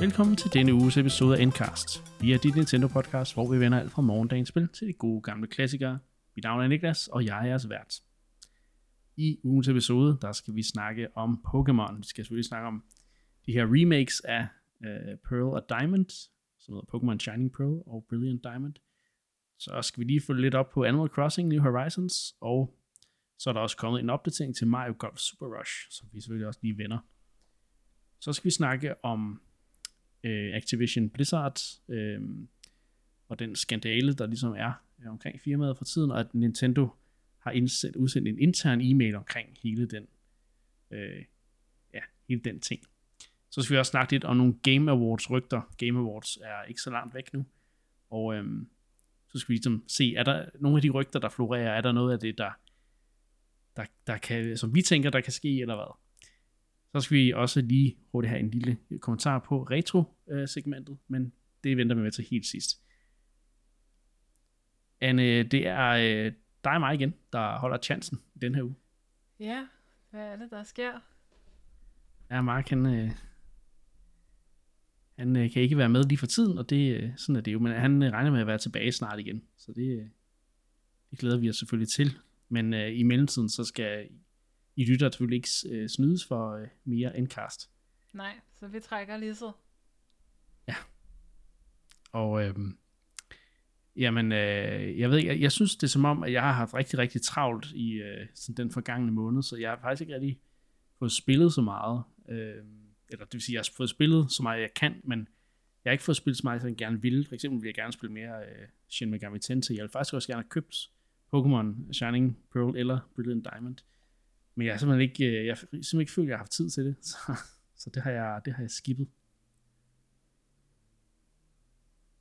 Velkommen til denne uges episode af Endcast. Vi er dit Nintendo-podcast, hvor vi vender alt fra morgendagens spil til de gode gamle klassikere. Mit navn er Niklas, og jeg er jeres vært. I ugens episode, der skal vi snakke om Pokémon. Vi skal selvfølgelig snakke om de her remakes af uh, Pearl og Diamond, som hedder Pokémon Shining Pearl og Brilliant Diamond. Så skal vi lige følge lidt op på Animal Crossing New Horizons, og så er der også kommet en opdatering til Mario Golf Super Rush, som vi selvfølgelig også lige vender. Så skal vi snakke om øh, Activision Blizzard øh, og den skandale, der ligesom er øh, omkring firmaet for tiden, og at Nintendo har indsat, udsendt en intern e-mail omkring hele den, øh, ja, hele den ting. Så skal vi også snakke lidt om nogle Game Awards rygter. Game Awards er ikke så langt væk nu, og øh, så skal vi ligesom se, er der nogle af de rygter, der florerer, er der noget af det, der, der, der kan, som vi tænker, der kan ske, eller hvad? Så skal vi også lige hurtigt have en lille kommentar på retro-segmentet, men det venter vi med til helt sidst. Anne, det er øh, dig og mig igen, der holder chancen i den her uge. Ja, hvad er det, der sker? Ja, Mark, han, øh, han øh, kan ikke være med lige for tiden, og det, sådan er det jo, men han regner med at være tilbage snart igen, så det, det glæder vi os selvfølgelig til. Men øh, i mellemtiden, så skal i lytter selvfølgelig ikke øh, snydes for øh, mere endcast. Nej, så vi trækker lige så. Ja. Og øh, jamen, øh, jeg ved ikke, jeg, jeg synes det er som om, at jeg har haft rigtig, rigtig travlt i øh, sådan den forgangne måned, så jeg har faktisk ikke rigtig fået spillet så meget. Øh, eller det vil sige, jeg har fået spillet så meget, jeg kan, men jeg har ikke fået spillet så meget, som jeg gerne vil. For eksempel vil jeg gerne spille mere øh, Shin Megami Tensei. Jeg vil faktisk også gerne have købt Pokémon Shining Pearl eller Brilliant Diamond. Men jeg har simpelthen ikke, øh, jeg har simpelthen ikke følt, at jeg har haft tid til det. Så, så det, har jeg, det har jeg skippet.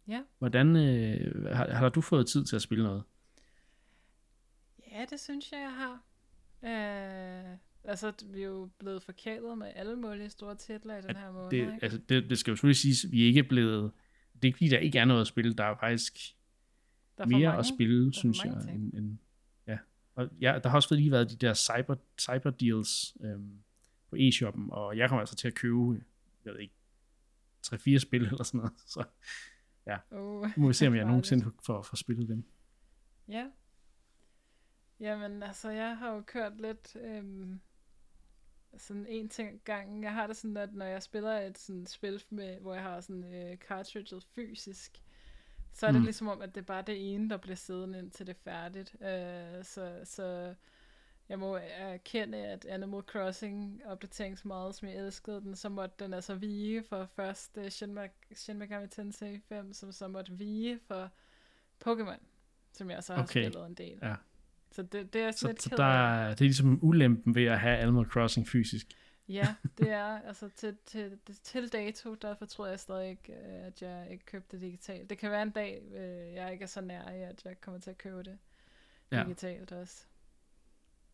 Ja. Hvordan, øh, har, har du fået tid til at spille noget? Ja, det synes jeg, jeg har. Øh, altså, vi er jo blevet forkælet med alle mulige store titler i den her måned. Det, ikke? altså, det, det skal jo selvfølgelig siges, at vi er ikke blevet... Det er ikke fordi, der ikke er noget at spille. Der er faktisk der er mere mange, at spille, synes jeg. End, end, ja. Og ja, der har også lige været de der cyber, cyber deals øhm, på e-shoppen, og jeg kommer altså til at købe, jeg ved ikke, 3-4 spil eller sådan noget. Så ja, uh, nu må vi se, om jeg nogensinde får, får, får spillet dem. Ja. Jamen, altså, jeg har jo kørt lidt øhm, sådan en ting gangen. Jeg har det sådan, at når jeg spiller et sådan spil, med, hvor jeg har sådan øh, cartridget fysisk, så er det mm. ligesom om, at det er bare det ene, der bliver siddende indtil det er færdigt. Uh, så, så jeg må erkende, at Animal Crossing opdateringsmåde, som jeg elskede den, så måtte den altså vige for først uh, Shin, Meg- Shin Megami Tensei 5, som så måtte vige for Pokémon, som jeg så har okay. spillet en del. Ja. Så det, det er Så, lidt så der, er- det er ligesom ulempen ved at have Animal Crossing fysisk. Ja, det er, altså til, til, til dato, der fortryder jeg stadig ikke, øh, at jeg ikke købte det digitalt. Det kan være en dag, øh, jeg ikke er så nær i, at jeg kommer til at købe det Ja. digitalt også.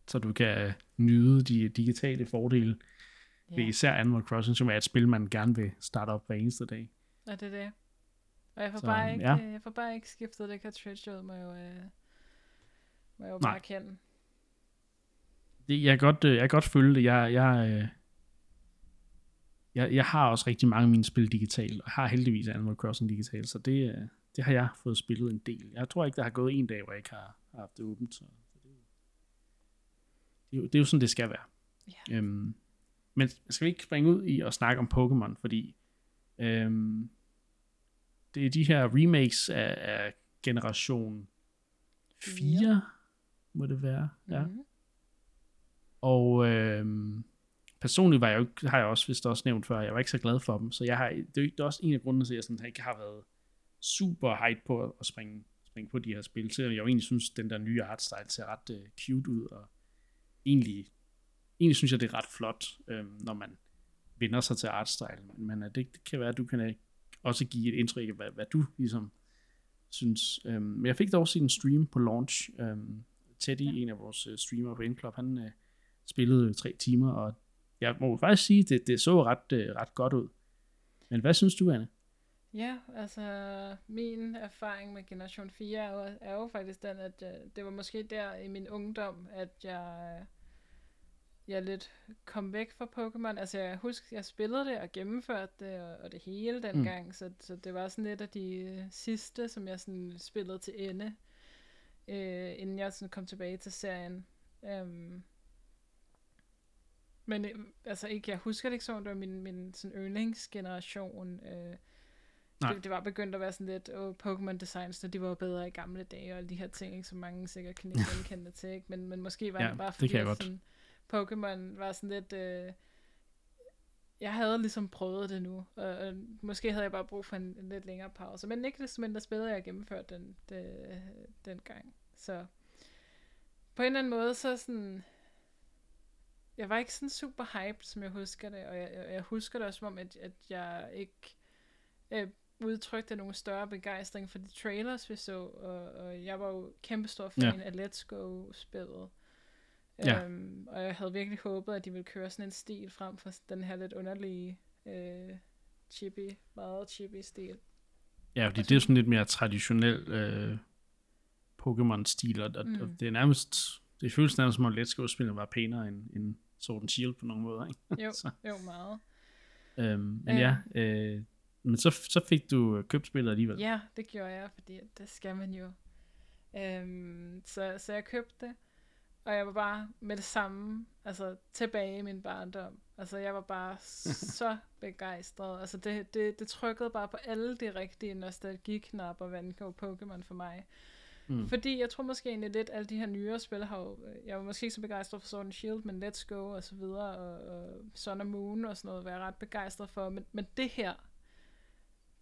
Så du kan nyde de digitale fordele ja. ved Ja, især Animal Crossing, som er et spil, man gerne vil starte op hver eneste dag. og det er det. Og jeg får, Så, bare ikke, ja. ja. jeg får bare ikke skiftet det cartridge ud, må jeg jo, øh, må jeg jo Nej. bare kende. Det, jeg, kan godt, øh, jeg kan godt følge det. Jeg, jeg, øh, jeg, jeg har også rigtig mange af mine spil digitalt, og har heldigvis Animal Crossing digitalt, så det, øh, det har jeg fået spillet en del. Jeg tror ikke, der har gået en dag, hvor jeg ikke har, har haft det åbent. Så, det, det, er jo, det er jo sådan, det skal være. Ja. Øhm, men skal vi ikke springe ud i at snakke om Pokémon, fordi øhm, det er de her remakes af, af generation 4, Fire. må det være. Ja. Mm-hmm. Og øhm, personligt var jeg jo, ikke- har jeg også vist også nævnt før, jeg var ikke så glad for dem, så jeg har, det er jo ikke- det også en af grundene til, at jeg sådan, ikke har været super hype på at springe, springe på de her spil, selvom jeg jo egentlig synes, den der nye artstyle ser ret øh, cute ud, og egentlig, egentlig synes jeg, det er ret flot, øhm, når man vender sig til artstyle, men, men øh, det, det kan være, at du kan øh, også give et indtryk af, hvad, hvad du ligesom synes. Øhm, men jeg fik dog set en stream på launch. Øhm, Teddy, ja. En af vores øh, streamere på Endclub, han øh, spillede tre timer, og jeg må faktisk sige, det, det så ret, øh, ret godt ud. Men hvad synes du, Anne? Ja, altså min erfaring med Generation 4 er jo, er jo faktisk den, at jeg, det var måske der i min ungdom, at jeg jeg lidt kom væk fra Pokémon. Altså jeg husker, jeg spillede det og gennemførte det og, og det hele dengang, mm. så, så det var sådan lidt af de sidste, som jeg sådan spillede til ende, øh, inden jeg sådan kom tilbage til serien. Um, men øh, altså ikke, jeg husker det ikke som, det var min, min sådan yndlingsgeneration. Øh, det, det, var begyndt at være sådan lidt, oh, Pokémon designs, de var bedre i gamle dage, og de her ting, ikke, som mange sikkert kan genkende til, ikke? Men, men måske var ja, det bare fordi, det sådan, Pokémon var sådan lidt... Øh, jeg havde ligesom prøvet det nu, og, og måske havde jeg bare brug for en, en lidt længere pause. Men ikke desto mindre spillede jeg gennemført den, det, den gang. Så på en eller anden måde, så sådan... Jeg var ikke sådan super hyped, som jeg husker det, og jeg, jeg husker det også som om, at, at jeg ikke øh, udtrykte nogen større begejstring for de trailers, vi så, og, og jeg var jo kæmpestor fan ja. af Let's Go-spillet. Ja. Øhm, og jeg havde virkelig håbet, at de ville køre sådan en stil frem for den her lidt underlige øh, chippy, meget chippy stil. Ja, fordi det er sådan lidt mere traditionel øh, Pokémon-stil, og, mm. og det er nærmest, det føles nærmest som om Let's Go-spillet var pænere end, end Sword and Shield på nogle måder, ikke? Jo, så. jo meget. Øhm, men øhm. ja, øh, men så, så fik du købt spillet alligevel. Ja, det gjorde jeg, fordi det skal man jo. Øhm, så, så jeg købte det. Og jeg var bare med det samme, altså tilbage i min barndom. Altså jeg var bare så begejstret. Altså det, det, det trykkede bare på alle de rigtige nostalgiknapper, hvad angår Pokémon for mig. Mm. Fordi jeg tror måske egentlig lidt, alle de her nyere spil har jo, jeg var måske ikke så begejstret for Sword and Shield, men Let's Go og så videre, og, og Sun and Moon og sådan noget, var jeg ret begejstret for. Men, men det her,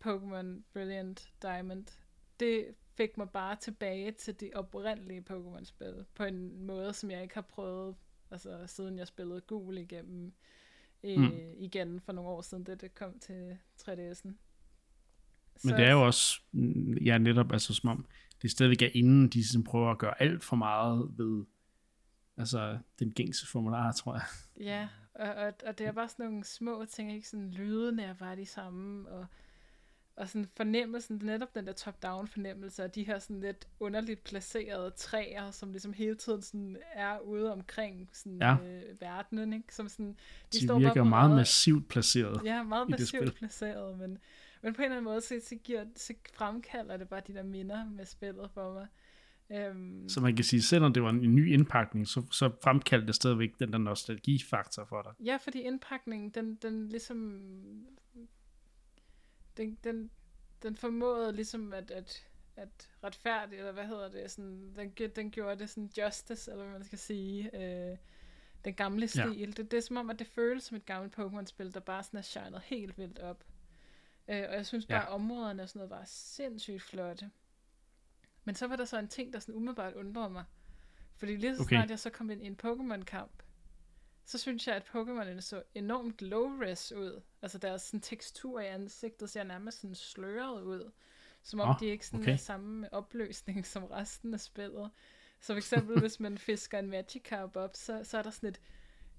Pokémon Brilliant Diamond, det fik mig bare tilbage til de oprindelige Pokémon-spil, på en måde, som jeg ikke har prøvet, altså siden jeg spillede gul igennem, øh, mm. igen for nogle år siden, det, det kom til 3DS'en. Men det er jo også, mm, ja netop, altså som om, det stadigvæk er inden de sådan prøver at gøre alt for meget ved, altså den gængse formular, tror jeg. Ja, og, og, og det er bare sådan nogle små ting, ikke sådan lydene er bare de samme, og og sådan fornemmelsen, netop den der top-down fornemmelse, og de her sådan lidt underligt placerede træer, som ligesom hele tiden sådan er ude omkring sådan, ja. øh, verdenen, ikke? Som sådan, de, de står virker bare meget, meget massivt placeret Ja, meget massivt placeret, men, men på en eller anden måde, så, så, giver, så fremkalder det bare de der minder med spillet for mig. Um, så man kan sige, selvom det var en ny indpakning, så, så fremkaldte det stadigvæk den der nostalgifaktor for dig. Ja, fordi indpakningen, den, den ligesom den, den, den formåede ligesom at, at, at retfærdigt, eller hvad hedder det, sådan, den, den gjorde det sådan justice, eller hvad man skal sige, øh, den gamle stil. Ja. Det, det er som om, at det føles som et gammelt Pokémon-spil, der bare sådan er shined helt vildt op. Øh, og jeg synes bare, ja. områderne og sådan noget var sindssygt flotte. Men så var der så en ting, der sådan umiddelbart undrede mig. Fordi lige så okay. snart jeg så kom ind i en Pokémon-kamp, så synes jeg, at Pokémon'erne så enormt low-res ud. Altså deres sådan, tekstur i ansigtet ser nærmest sådan sløret ud. Som om oh, de ikke sådan okay. er samme opløsning som resten af spillet. Så for eksempel, hvis man fisker en Magikarp op, så, så er der sådan et,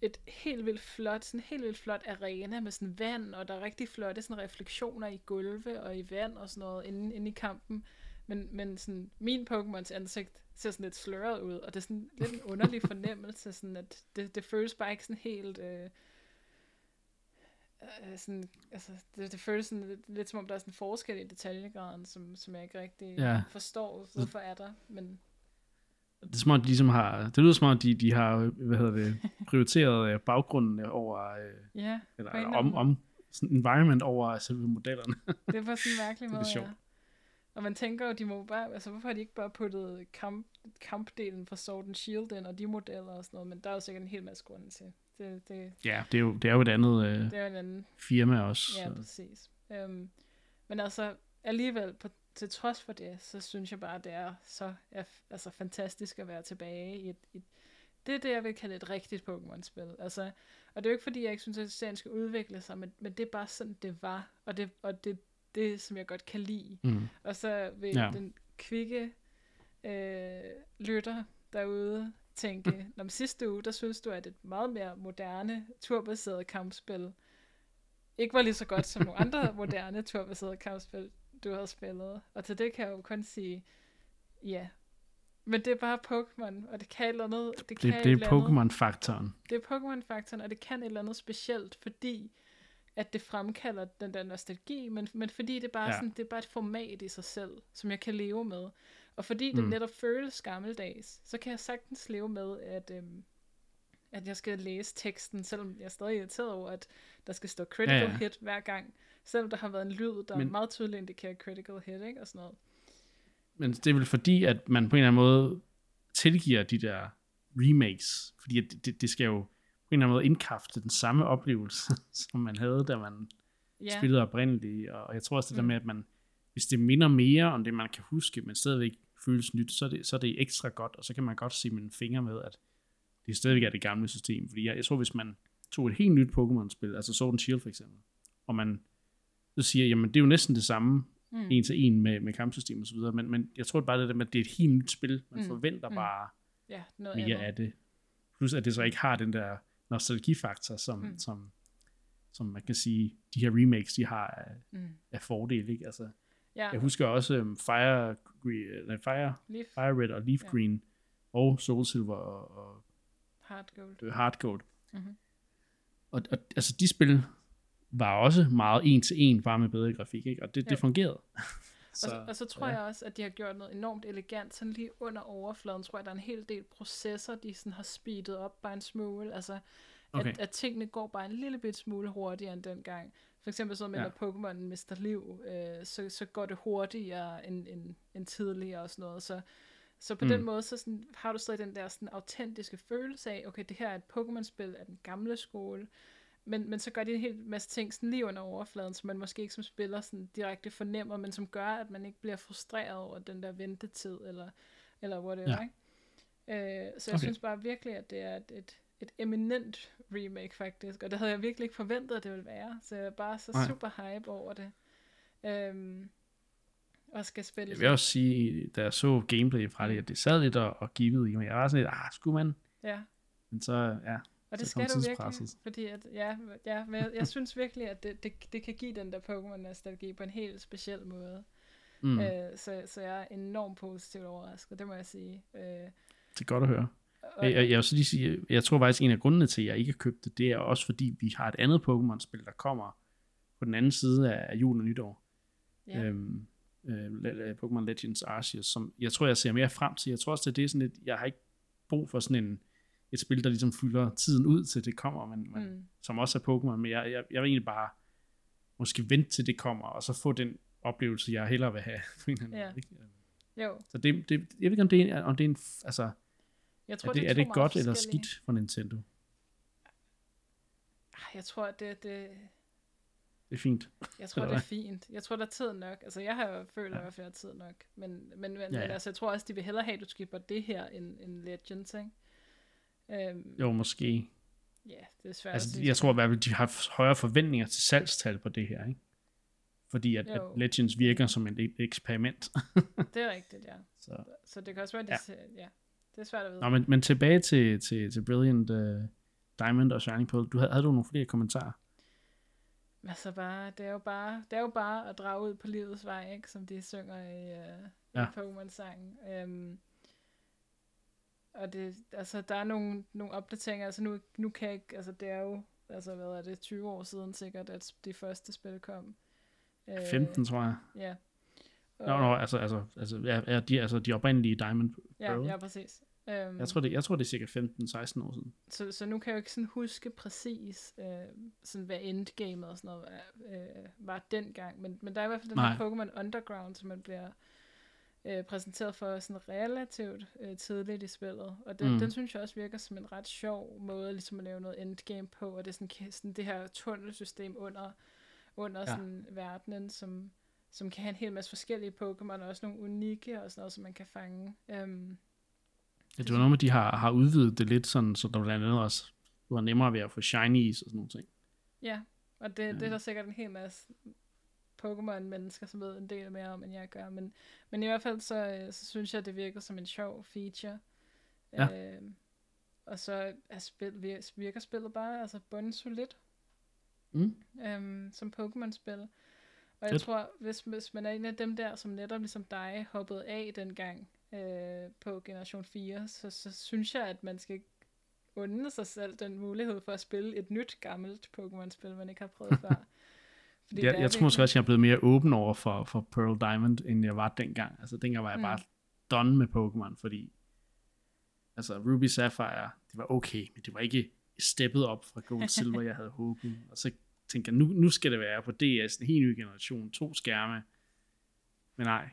et helt vildt flot, sådan helt vildt flot arena med sådan vand, og der er rigtig flotte sådan refleksioner i gulve og i vand og sådan noget inde, inde i kampen. Men, men sådan, min Pokémons ansigt ser sådan lidt sløret ud, og det er sådan lidt en underlig fornemmelse, sådan at det, det føles bare ikke sådan helt... Øh, øh, sådan, altså, det, det føles sådan lidt, lidt som om, der er sådan en forskel i detaljegraden, som, som jeg ikke rigtig ja. forstår, hvorfor er der, men... Det er som om, de ligesom har, det lyder som om, de, de har, hvad hedder det, prioriteret øh, baggrunden over, øh, ja, eller om, om sådan environment over selve modellerne. Det var sådan en mærkelig måde, ja. Og man tænker jo, de må bare, altså hvorfor har de ikke bare puttet kamp, kampdelen fra Sword and Shield ind, og de modeller og sådan noget, men der er jo sikkert en hel masse grunde til. Det, det, ja, det er, jo, det er jo et andet øh, det er jo en anden, firma også. Ja, så. præcis. Um, men altså, alligevel, på, til trods for det, så synes jeg bare, det er så er, altså, fantastisk at være tilbage i et, et det er det, jeg vil kalde et rigtigt Pokémon-spil. Altså, og det er jo ikke, fordi jeg ikke synes, at serien skal udvikle sig, men, men det er bare sådan, det var. Og det, og det det, som jeg godt kan lide. Mm. Og så vil ja. den kvikke øh, lytter derude tænke, om sidste uge, der synes du, at et meget mere moderne, turbaseret kampspil ikke var lige så godt som nogle andre moderne, turbaserede kampspil, du har spillet. Og til det kan jeg jo kun sige, ja, Men det er bare Pokémon, og det kan et eller andet. Det, kan Det, et det er Pokémon-faktoren. Det er Pokémon-faktoren, og det kan et eller andet specielt, fordi at det fremkalder den der nostalgi, men, men fordi det er, bare Ja. sådan, det er bare et format i sig selv, som jeg kan leve med. Og fordi det Mm. netop føles gammeldags, så kan jeg sagtens leve med, at, øhm, at jeg skal læse teksten, selvom jeg er stadig irriteret over, at der skal stå critical ja. ja. hit hver gang, selvom der har været en lyd, der Men- meget tydeligt indikerer critical hit, ikke? Og sådan noget. Men det er vel fordi, at man på en eller anden måde tilgiver de der remakes, fordi at det, det skal jo på en eller anden måde indkræfte den samme oplevelse, som man havde, da man. Ja, spillede oprindeligt, og jeg tror også det der Mm. med, at man, hvis det minder mere om det, man kan huske, men stadigvæk føles nyt, så er det, så er det ekstra godt, og så kan man godt se med en finger med, at det stadigvæk er det gamle system, fordi jeg, jeg tror, hvis man tog et helt nyt Pokémon-spil, altså Sword and Shield for eksempel, og man så siger, jamen det er jo næsten det samme, mm. en til en med, med kampsystem og så videre, men, men jeg tror bare det der med, at det er et helt nyt spil, man mm. Forventer mm. bare ja noget mere andet. af det. Plus at det så ikke har den der nostalgifaktor, som, mm. Som, som man kan sige, de her remakes, de har af, Mm. af fordel, ikke? Altså, Ja, jeg husker også um, Fire, Green, nej, Fire, Leaf, Fire Red og Leaf Ja. Green, og Soul Silver og, og Hard Gold. Heart Gold. Mhm. Og, og altså, de spil var også meget en til en, bare med bedre grafik, ikke? Og det, det fungerede. Så, og, så, og så tror ja. jeg også, at de har gjort noget enormt elegant, sådan lige under overfladen, tror jeg, der er en hel del processer, de sådan har speedet op bare en smule, altså Okay. at, at tingene går bare en lille bit smule hurtigere end dengang. For eksempel så med, Ja. når Pokémon mister liv, øh, så, så går det hurtigere end, end, end tidligere og sådan noget, så så på mm. den måde, så sådan, har du stadig den der sådan, autentiske følelse af, okay, det her er et Pokémon-spil af den gamle skole, men, men så gør de en hel masse ting sådan lige under overfladen, som man måske ikke som spiller sådan direkte fornemmer, men som gør, at man ikke bliver frustreret over den der ventetid, eller, eller whatever, Ja. ikke? Øh, så jeg Okay. synes bare virkelig, at det er et, et, et eminent remake faktisk, og det havde jeg virkelig ikke forventet, at det ville være, så jeg er bare så Nej. super hype over det. Øhm, og skal spille Jeg vil også sige, da jeg så gameplay fra det, at det sad lidt og, og givet i mig. Jeg var sådan lidt, ah, skulle man? Ja, Men så, ja, Og det skal du virkelig, fordi at, ja, ja, men jeg, jeg synes virkelig, at det, det, det kan give den der Pokémon-nostalgi på en helt speciel måde. mm. Øh, så, så jeg er enormt positivt overrasket, det må jeg sige. Øh, det er godt at høre. og, Jeg, jeg, jeg, vil så lige sige, jeg tror faktisk, en af grundene til, at jeg ikke har købt det, det er også fordi, vi har et andet Pokémon-spil, der kommer på den anden side af jul og nytår. ja, Øhm, øh, Pokémon Legends Arceus, som jeg tror, jeg ser mere frem til. Jeg tror også, det er sådan lidt, jeg har ikke brug for sådan en, et spil, der ligesom fylder tiden ud til det kommer, men, men mm, som også er Pokémon, men jeg, jeg, jeg vil egentlig bare måske vente til det kommer, og så få den oplevelse, jeg hellere vil have. På en eller anden Ja. måde, ikke? jo, Så det, det, jeg ved ikke, om det er, om det er en, altså, jeg tror, er det, er er det godt eller skidt for Nintendo? Ah, Jeg tror, at det, det, Det er fint. jeg tror, det er fint. Jeg tror, der er tid nok. Altså, jeg har jo følt, Ja. at jeg har tid nok. Men, men, men, Ja, men ja. altså, jeg tror også, de vil hellere have, at du skipper det her, end, end Legends, ikke? Øhm, Jo, måske. Ja, det er svært at Altså, sige. jeg tror i hvert fald, de har højere forventninger til salgstal på det her, ikke? Fordi at, at. Legends virker som et eksperiment. Det er rigtigt, ja. Så. Så det kan også være, at de Ja. ja. Det er svært at vide. Nå, men, men tilbage til, til, til Brilliant uh, Diamond og Shining Pearl. Du havde, havde du nogle flere kommentarer? Altså bare, det er jo bare, det er jo bare at drage ud på livets vej, ikke? Som de synger i, uh, ja. i Pokémon-sangen. Um, og det, altså, der er nogle, nogle opdateringer, altså nu, nu kan jeg ikke, altså det er jo, altså hvad er det, 20 år siden sikkert, at de første spil kom. Øh, 15, tror jeg. Ja. Nå, nå, altså, altså, altså, ja, ja, de, altså de oprindelige Diamond ja, Pearl. ja, præcis. Um, Jeg tror, det, jeg tror, det er cirka 15-16 år siden. Så, så nu kan jeg jo ikke sådan huske præcis, øh, sådan hvad endgame og sådan noget øh, var dengang. Men, men der er i hvert fald den Nej. her Pokémon Underground, som man bliver øh, præsenteret for sådan relativt øh, tidligt i spillet. Og den, Mm. den synes jeg også virker som en ret sjov måde ligesom at lave noget endgame på. Og det er sådan, sådan det her tunnelsystem under, under Ja. sådan verdenen, som, som kan have en hel masse forskellige Pokémon, og også nogle unikke og sådan noget, som man kan fange. Um, Ja, det var noget med, de har, har udvidet det lidt, sådan, så der blandt andet også det var nemmere ved at få shinies og sådan nogle ting. Ja, og det, det Ja. er der sikkert en hel masse Pokémon-mennesker, som ved en del mere om, end jeg gør. Men, men i hvert fald, så, øh, så synes jeg, det virker som en sjov feature. Ja. Øh, og så er spil, vir- virker spillet bare altså bundsolidt Mm. øhm, som Pokémon-spil. Og jeg Fedt. tror, hvis, hvis man er en af dem der, som netop ligesom dig hoppede af dengang, øh, på Generation 4, så, så synes jeg, at man skal unde sig selv den mulighed for at spille et nyt, gammelt Pokémon-spil, man ikke har prøvet før. Fordi jeg, jeg tror måske også, jeg er blevet mere åben over for, for Pearl Diamond, end jeg var dengang. Altså dengang var jeg mm. bare done med Pokémon, fordi altså Ruby Sapphire, det var okay, men det var ikke steppet op fra Gold Silver, jeg havde håbet. Og så tænkte jeg, nu, nu skal det være på DS, en helt ny generation, to skærme. Men nej,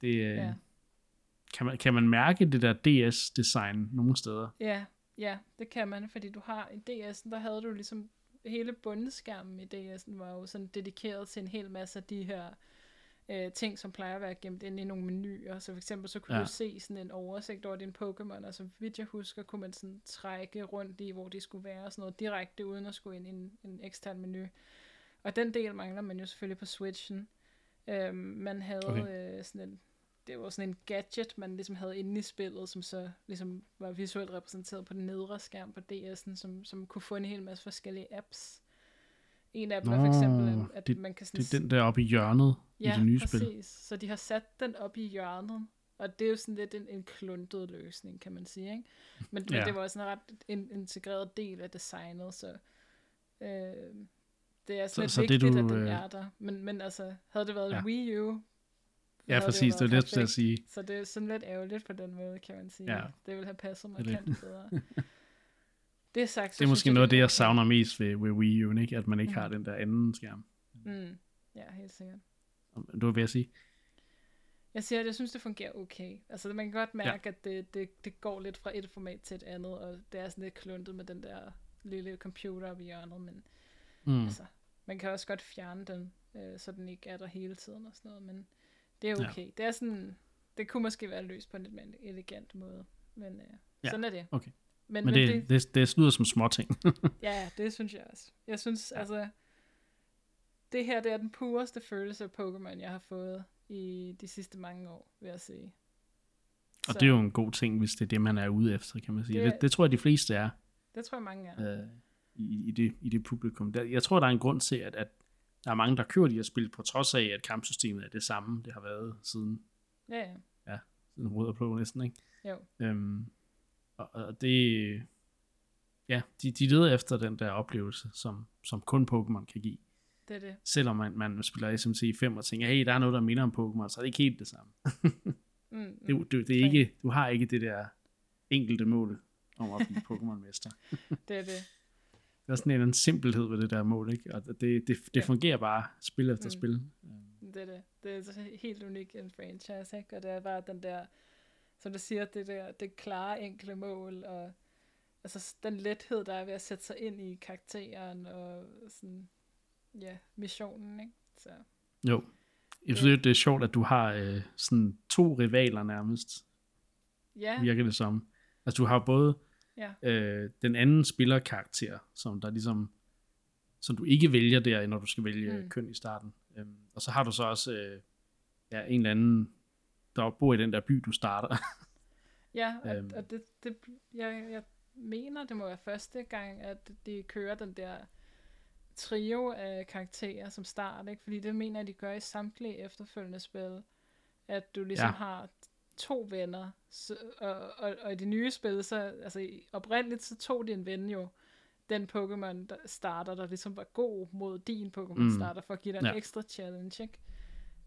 det, øh, ja. kan, man, kan man mærke det der DS-design nogle steder? Ja, ja, det kan man, fordi du har i DS'en, der havde du ligesom hele bundskærmen i DS'en var jo sådan dedikeret til en hel masse af de her øh, ting, som plejer at være gemt inde i nogle menuer. Så for eksempel så kunne ja. du se sådan en oversigt over din Pokémon, og så vidt jeg husker, kunne man sådan trække rundt i, hvor de skulle være, og sådan noget direkte, uden at skulle ind i en, en ekstern menu. Og den del mangler man jo selvfølgelig på Switchen. Øhm, man havde okay. øh, sådan en, det var sådan en gadget, man ligesom havde inde i spillet, som så ligesom var visuelt repræsenteret på den nedre skærm på DS'en, som, som kunne få en hel masse forskellige apps. En af dem Nå, er for eksempel, at det, man kan sådan... Det er den der oppe i hjørnet ja, i det nye præcis. spil. Så de har sat den op i hjørnet, og det er jo sådan lidt en, en kluntet løsning, kan man sige. Ikke? Men, ja. men det var også en ret en, integreret del af designet, så øh, det er sådan så, så vigtigt, det, du, at den øh... er der. Men, men altså, havde det været ja. Wii U, Ja, præcis, det, er det, jeg sige. Så det er sådan lidt ærgerligt på den måde, kan man sige. Ja. Det ville have passet mig kant bedre. Det er sagt, Det er måske noget af det, jeg savner mest ved, ved Wii U, ikke? at man ikke mm. har den der anden skærm. Mm. Ja, helt sikkert. Du vil jeg sige? Jeg siger, at jeg synes, det fungerer okay. Altså, man kan godt mærke, ja. at det, det, det går lidt fra et format til et andet, og det er sådan lidt kluntet med den der lille computer op i hjørnet, men mm. altså, man kan også godt fjerne den, øh, så den ikke er der hele tiden og sådan noget, men det er okay. Ja. Det er sådan, det kunne måske være løst på en lidt mere elegant måde, men øh, ja. sådan er det. Okay. Men, men, men det, det, det, det lyder som små ting. ja, det synes jeg også. Jeg synes, altså, det her det er den pureste følelse af Pokémon, jeg har fået i de sidste mange år, vil jeg sige. Og Så. det er jo en god ting, hvis det er det, man er ude efter, kan man sige. Det, det, det tror jeg, de fleste er. Det tror jeg, mange er. Øh, i, i, det, I det publikum. Der, jeg tror, der er en grund til, at, at der er mange, der kører de her spil, på trods af, at kampsystemet er det samme, det har været siden. Ja, ja. Ja, siden rød blå næsten, ikke? Jo. Øhm, og, og det, ja, de, de leder efter den der oplevelse, som, som kun Pokémon kan give. Det er det. Selvom man, man spiller SMC 5 og tænker, hey, der er noget, der minder om Pokémon, så er det ikke helt det samme. mm, mm, det, det, det er ikke, du har ikke det der enkelte mål om at blive Pokémon-mester. det er det. Der er sådan en simpelhed ved det der mål, ikke? Og det, det, det ja. fungerer bare spil efter mm. spil. Det er det. Det er helt unikt en franchise, ikke? Og det er bare den der som du siger, det der, det klare, enkle mål, og altså den lethed, der er ved at sætte sig ind i karakteren, og sådan, ja, missionen, ikke? Så. Jo. Jeg synes, det, det er sjovt, at du har øh, sådan to rivaler nærmest. Ja. Virker det som. Altså, du har både ja. øh, den anden spillerkarakter, som der ligesom, som du ikke vælger der, når du skal vælge mm. køn i starten. Øhm, og så har du så også øh, ja, en eller anden der bor i den der by, du starter. ja, og, øhm. og det, det jeg, jeg mener, det må være første gang, at de kører den der trio af karakterer som start, ikke? fordi det mener jeg, de gør i samtlige efterfølgende spil, at du ligesom ja. har to venner, så, og, og, og i de nye spil, så altså oprindeligt så tog din ven jo den Pokémon der starter, der ligesom var god mod din Pokémon mm. starter, for at give dig ja. en ekstra challenge, ikke?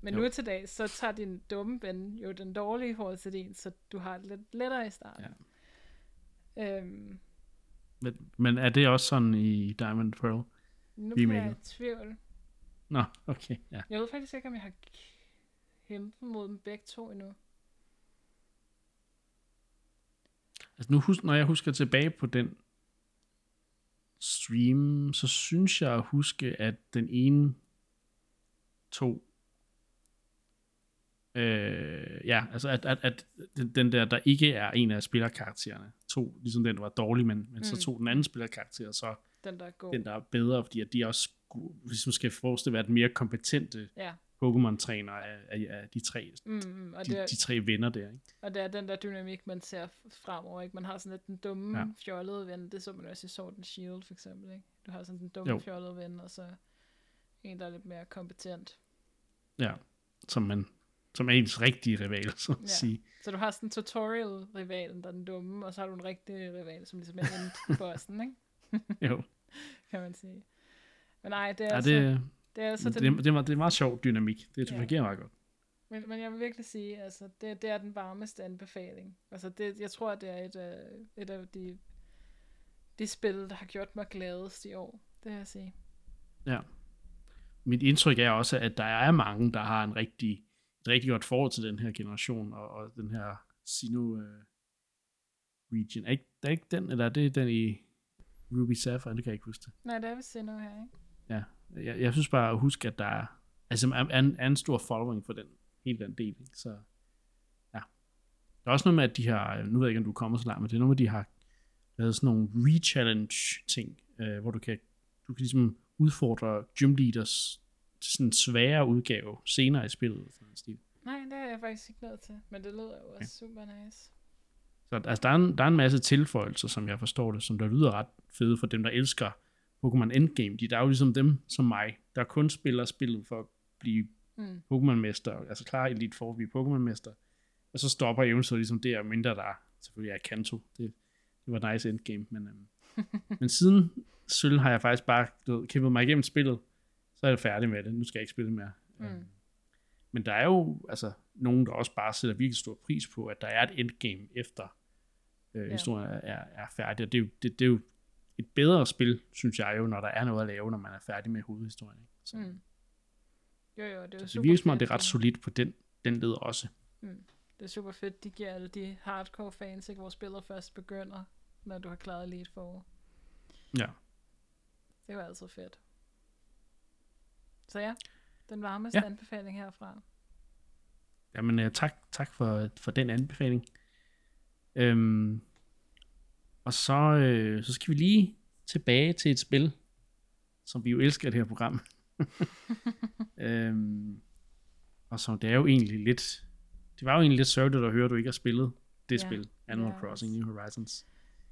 Men jo. nu til dag, så tager din dumme ven jo den dårlige i forhold til din, så du har det lidt lettere i starten. Ja. Øhm, men, men er det også sådan i Diamond Pearl? Nu bliver jeg i tvivl. Nå, okay, ja. Jeg ved faktisk ikke, om jeg har kæmpet mod dem begge to endnu. Altså nu, husk, når jeg husker tilbage på den stream, så synes jeg at huske, at den ene to Øh, ja, altså at, at, at den der, der ikke er en af spillerkaraktererne, to, ligesom den, der var dårlig, men, men mm. så tog den anden spillerkarakter, så den, der er god. den, der er bedre, fordi at de også, hvis man skal forestille være den mere kompetente ja. Pokémon-træner af, af, af de tre, mm, mm, og de, er, de tre venner der. Ikke? Og det er den der dynamik, man ser fremover. Ikke? Man har sådan lidt den dumme, ja. fjollede ven, det så man også i Sword and Shield for eksempel. Ikke? Du har sådan den dumme, jo. fjollede ven, og så en, der er lidt mere kompetent. Ja, som man som er ens rigtige rival, så at Ja. sige. Så du har sådan en tutorial-rivalen, der er den dumme, og så har du en rigtig rival, som ligesom er end bossen, ikke? Jo, kan man sige. Men nej, det er, ja, altså, det, det er altså det, den, det, det, er, meget- det er meget sjov dynamik. Det Ja. fungerer meget godt. Men, men jeg vil virkelig sige, altså, det, det er den varmeste anbefaling. Altså, det, jeg tror, det er et, af, et af de, de spil, der har gjort mig gladest i år. Det vil jeg sige. Ja. Mit indtryk er også, at der er mange, der har en rigtig, et rigtig godt forhold til den her generation, og, og den her Sino uh, region. Er ikke, der er ikke den, eller er det den i Ruby Sapphire? Det kan jeg ikke huske det. Nej, det er vist nu her, ikke? Ja. Jeg, jeg synes bare at huske, at der er, altså, er, en, er en stor following for den, hele den del. Ikke? Så ja. Der er også noget med, at de har, nu ved jeg ikke, om du er kommet så langt, men det er noget med, at de har lavet sådan nogle re-challenge ting, øh, hvor du kan, du kan ligesom udfordre gym leaders til sådan en sværere udgave senere i spillet. Sådan en stil. Nej, det er jeg faktisk ikke nået til. Men det lyder jo også super nice. Så altså, der, er en, der er en masse tilføjelser, som jeg forstår det, som der lyder ret fede for dem, der elsker Pokémon Endgame. De der er jo ligesom dem som mig, der kun spiller spillet for at blive Mm. Pokémon-mester, altså klar Elite for at blive Pokémon-mester, og så stopper eventuelt ligesom der, mindre der selvfølgelig er Kanto. Det, det var nice endgame, men, øhm, men siden Sølv har jeg faktisk bare du ved, kæmpet mig igennem spillet, så er jeg færdig med det. Nu skal jeg ikke spille mere. Mm. Øhm, Men der er jo altså nogen, der også bare sætter virkelig stor pris på, at der er et endgame efter øh, Ja. historien er, er, er færdig. Og det er, jo, det, det er jo et bedre spil, synes jeg jo, når der er noget at lave, når man er færdig med hovedhistorien. Ikke? Så, Mm. Jo, jo, det er så super det virker som om, det er ret solidt på den, den led også. Det er super fedt, de giver alle de hardcore fans, ikke, hvor spillet først begynder, når du har klaret Elite for. Ja. Det var altid fedt. Så ja, den varmeste ja. Anbefaling herfra. Jamen, uh, tak, tak for, for den anbefaling. Øhm, og så, øh, så skal vi lige tilbage til et spil, som vi jo elsker det her program. øhm, og som det er jo egentlig lidt, det var jo egentlig lidt sørgeligt at høre, at du ikke har spillet det Ja. spil, Animal Ja, Crossing. New Horizons,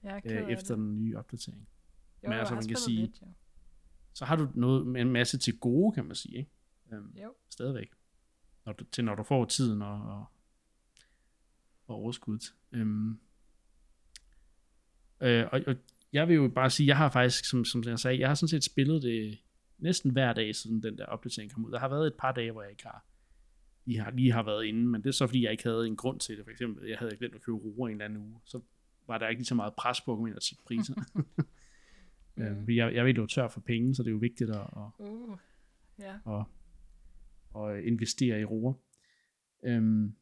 Jeg øh, efter den nye opdatering. Jo, men altså, man kan sige- lidt, jo. Så har du noget med en masse til gode, kan man sige, ikke? Øhm, Jo. stadigvæk. Når du, til når du får tiden og, og, og overskuddet. Øhm, øh, og, og jeg vil jo bare sige, jeg har faktisk, som, som jeg sagde, jeg har sådan set spillet det næsten hver dag, siden den der opdatering kom ud. Der har været et par dage, hvor jeg ikke har lige har, lige har været inde, men det er så fordi, jeg ikke havde en grund til det. For eksempel, jeg havde glemt at købe roer en eller anden uge, så var der ikke lige så meget pres på at komme ind og tjekke priser. Mm. øh, fordi jeg, jeg ved jo tør for penge, så det er jo vigtigt at, at, Uh, ja. og, og investere i roer. Øhm,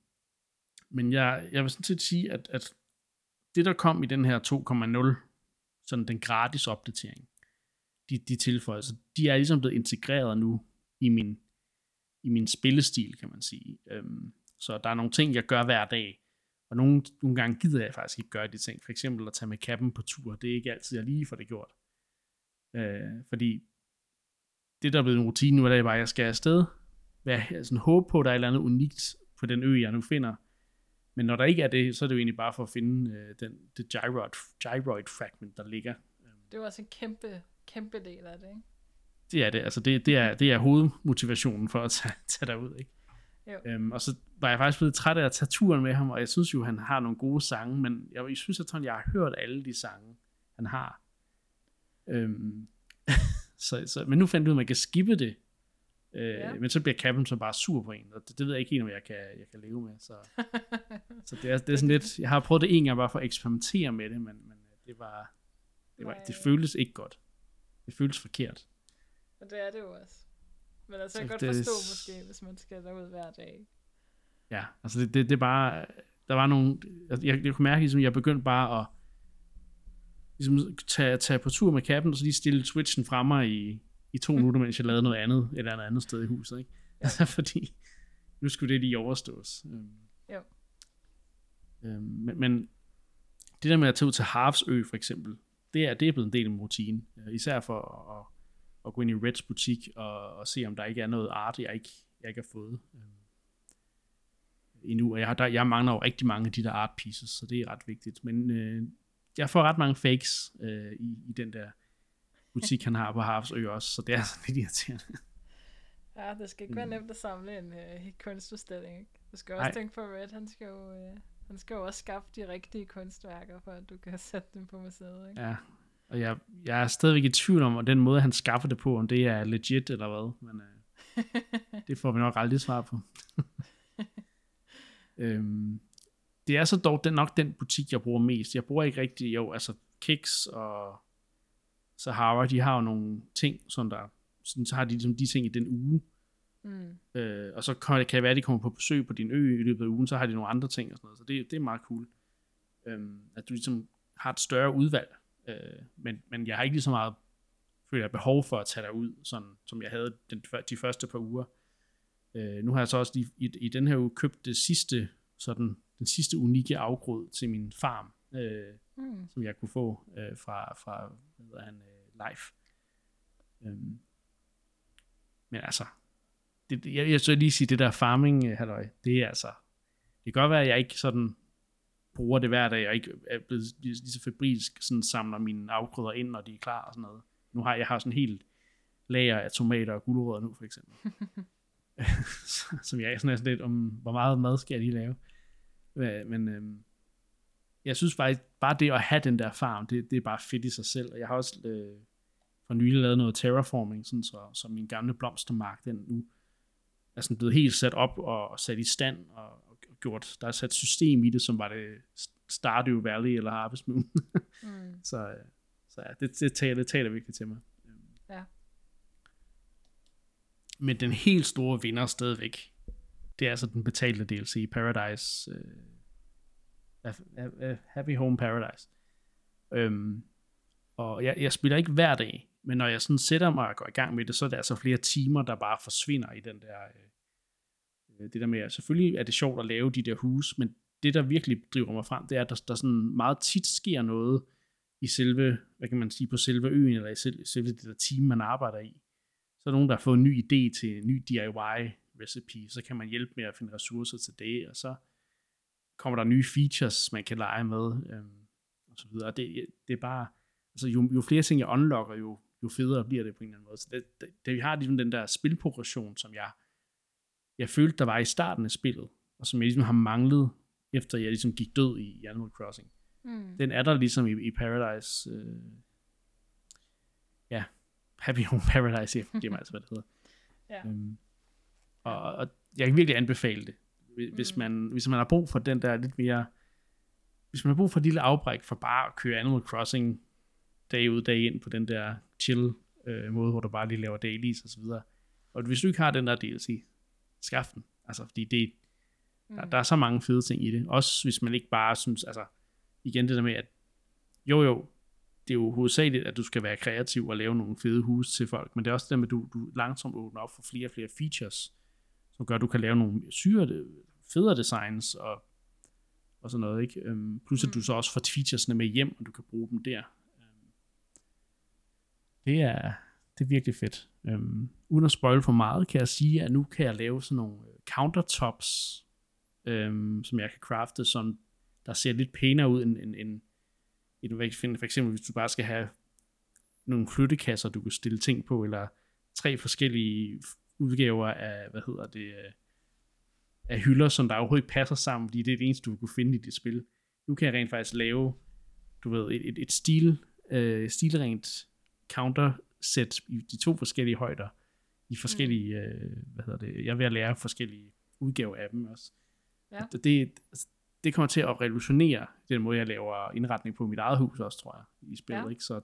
men jeg, jeg vil sådan set sige, at, at det, der kom i den her 2.0, sådan den gratis opdatering, de, de tilføjelser, de er ligesom blevet integreret nu i min, i min spillestil, kan man sige. Øhm, så der er nogle ting, jeg gør hver dag, og nogle, nogle gange gider jeg faktisk ikke gøre de ting. For eksempel at tage med kappen på tur, det er ikke altid, jeg lige får det gjort. Øh, fordi det, der er blevet en rutine nu, er bare, at jeg skal afsted, hvad, sådan, håbe på, at der er et eller andet unikt på den ø, jeg nu finder. Men når der ikke er det, så er det jo egentlig bare for at finde øh, den, det gyroid, gyroid fragment, der ligger. Det var også en kæmpe, kæmpe del af det, ikke? Det er det. Altså det, det, er, det er hovedmotivationen for at tage, tage derud. Ikke? Jo. Øhm, og så var jeg faktisk blevet træt af at tage turen med ham, og jeg synes jo, han har nogle gode sange, men jeg, jeg synes, at jeg har hørt alle de sange, han har. Øhm, så, så, men nu fandt jeg ud af, at man kan skippe det. Øh, Ja. Men så bliver Captain så bare sur på en, og det, det ved jeg ikke helt, om jeg kan, jeg kan leve med. Så, så det, er, det er sådan lidt, jeg har prøvet det en gang bare for at eksperimentere med det, men, men det var, det, var, det føltes ikke godt. Det føltes forkert. Og det er det jo også. Men altså, Så jeg kan godt det- forstå måske, hvis man skal derud hver dag. Ja, altså det, det, det er bare, der var nogle, altså jeg, jeg kunne mærke, ligesom, jeg begyndte bare at ligesom, tage, tage på tur med kappen, og så lige stille switchen fra mig i, i to minutter, mens jeg lavede noget andet, et eller andet sted i huset, ikke? Altså fordi, nu skulle det lige overstås. Øhm, Jo. Øhm, men, men det der med at tage ud til Harvsø for eksempel, det er, det er blevet en del af min rutine. Øh, Især for at, at gå ind i Reds butik og, og se, om der ikke er noget art, jeg ikke, jeg ikke har fået øhm, endnu. Og jeg, har, der, jeg mangler jo rigtig mange af de der art pieces, så det er ret vigtigt. Men øh, jeg får ret mange fakes øh, i, i den der butik, han har på Harvsø også, så det er sådan lidt irriterende. Ja, det skal ikke være Mm. nemt at samle en øh, kunstudstilling, ikke? Du skal også Nej. tænke på, Red, han skal jo, øh, han skal jo også skaffe de rigtige kunstværker, for at du kan sætte dem på museet, ikke? Ja, og jeg, jeg er stadigvæk i tvivl om, den måde, han skaffer det på, om det er legit eller hvad, men øh, det får vi nok aldrig svar på. øhm, det er så dog den, nok den butik, jeg bruger mest. Jeg bruger ikke rigtig, jo, altså Kiks og Sahara, de har jo nogle ting, sådan der, sådan, så har de ligesom de ting i den uge. Mm. Øh, og så kan, det kan være, at de kommer på besøg på din ø i løbet af ugen, så har de nogle andre ting og sådan noget. Så det, det er meget cool. Øhm, at du ligesom har et større udvalg. Øh, men, men jeg har ikke lige så meget føler jeg behov for at tage dig ud, sådan, som jeg havde den, de første par uger. Øh, nu har jeg så også lige, i, i den her uge købt det sidste, sådan, den sidste unikke afgrød til min farm, øh, mm. som jeg kunne få øh, fra, fra hedder han, øh, Life. Øhm, men altså, det, jeg, jeg så lige sige, det der farming, øh, halløj, det er altså, det kan godt være, at jeg ikke sådan bruger det hver dag, og ikke er blevet lige så febrilsk sådan samler mine afgrøder ind, når de er klar og sådan noget. Nu har jeg har sådan helt lager af tomater og gulerødder nu, for eksempel. som jeg er sådan lidt om, hvor meget mad skal jeg lige lave. Men øhm, jeg synes faktisk, bare det at have den der farm, det, det er bare fedt i sig selv. Og jeg har også øh, for nylig lavet noget terraforming, sådan så, så min gamle blomstermark, den nu er sådan blevet helt sat op og sat i stand og, og gjort, der er sat system i det, som var det Stardew Valley eller Harvest Moon. mm. Så, så ja, det, det, taler, det taler virkelig til mig. Ja. Men den helt store vinder stadigvæk, det er altså den betalte DLC, Paradise, uh, Happy Home Paradise. Øhm, og jeg, jeg spiller ikke hver dag, men når jeg sådan sætter mig og går i gang med det, så er der altså flere timer, der bare forsvinder i den der, øh, øh det der med, at selvfølgelig er det sjovt at lave de der hus, men det, der virkelig driver mig frem, det er, at der, der sådan meget tit sker noget i selve, hvad kan man sige, på selve øen, eller i selve, selve det der team, man arbejder i. Så er nogen, der har fået en ny idé til en ny DIY-recipe, så kan man hjælpe med at finde ressourcer til det, og så kommer der nye features, man kan lege med, øhm, og så videre. Det, det er bare, altså jo, jo flere ting jeg unlocker, jo, jo federe bliver det på en eller anden måde. Så det, det, det vi har ligesom den der spilprogression, som jeg, jeg følte, der var i starten af spillet, og som jeg ligesom har manglet, efter jeg ligesom gik død i, Animal Crossing. Mm. Den er der ligesom i, i Paradise. Øh, ja, Happy Home Paradise, det er altså, hvad det hedder. ja. Øhm, og, og jeg kan virkelig anbefale det. Hvis, mm. man, hvis man har brug for den der lidt mere... Hvis man har brug for et lille afbræk for bare at køre Animal Crossing dag ud, dag ind på den der chill øh, måde, hvor du bare lige laver dailies og så videre. Og hvis du ikke har den der DLC, skaff den. Altså, fordi det, mm. der, der er så mange fede ting i det. Også hvis man ikke bare synes, altså, igen det der med, at jo jo, det er jo hovedsageligt, at du skal være kreativ og lave nogle fede huse til folk, men det er også det med, at du, du langsomt åbner op for flere og flere features, som gør, at du kan lave nogle syre, federe designs og, og sådan noget, ikke? Um, plus at du mm. så også får featuresne med hjem, og du kan bruge dem der. Um, det er, det er virkelig fedt. Um, uden at spoil for meget, kan jeg sige, at nu kan jeg lave sådan nogle countertops, um, som jeg kan crafte, som der ser lidt pænere ud end, end, end, end for eksempel hvis du bare skal have nogle flyttekasser, du kan stille ting på, eller tre forskellige udgaver af, hvad hedder det, af hylder, som der overhovedet ikke passer sammen, fordi det er det eneste, du kunne finde i dit spil. Nu kan jeg rent faktisk lave, du ved, et, et, et stil, øh, stilrent counter set i de to forskellige højder, i forskellige, mm. øh, hvad hedder det, jeg er ved at lære forskellige udgaver af dem også. Ja. Det, det, altså, det kommer til at revolutionere den måde, jeg laver indretning på mit eget hus også, tror jeg, i spillet. Ja. Ikke? Så,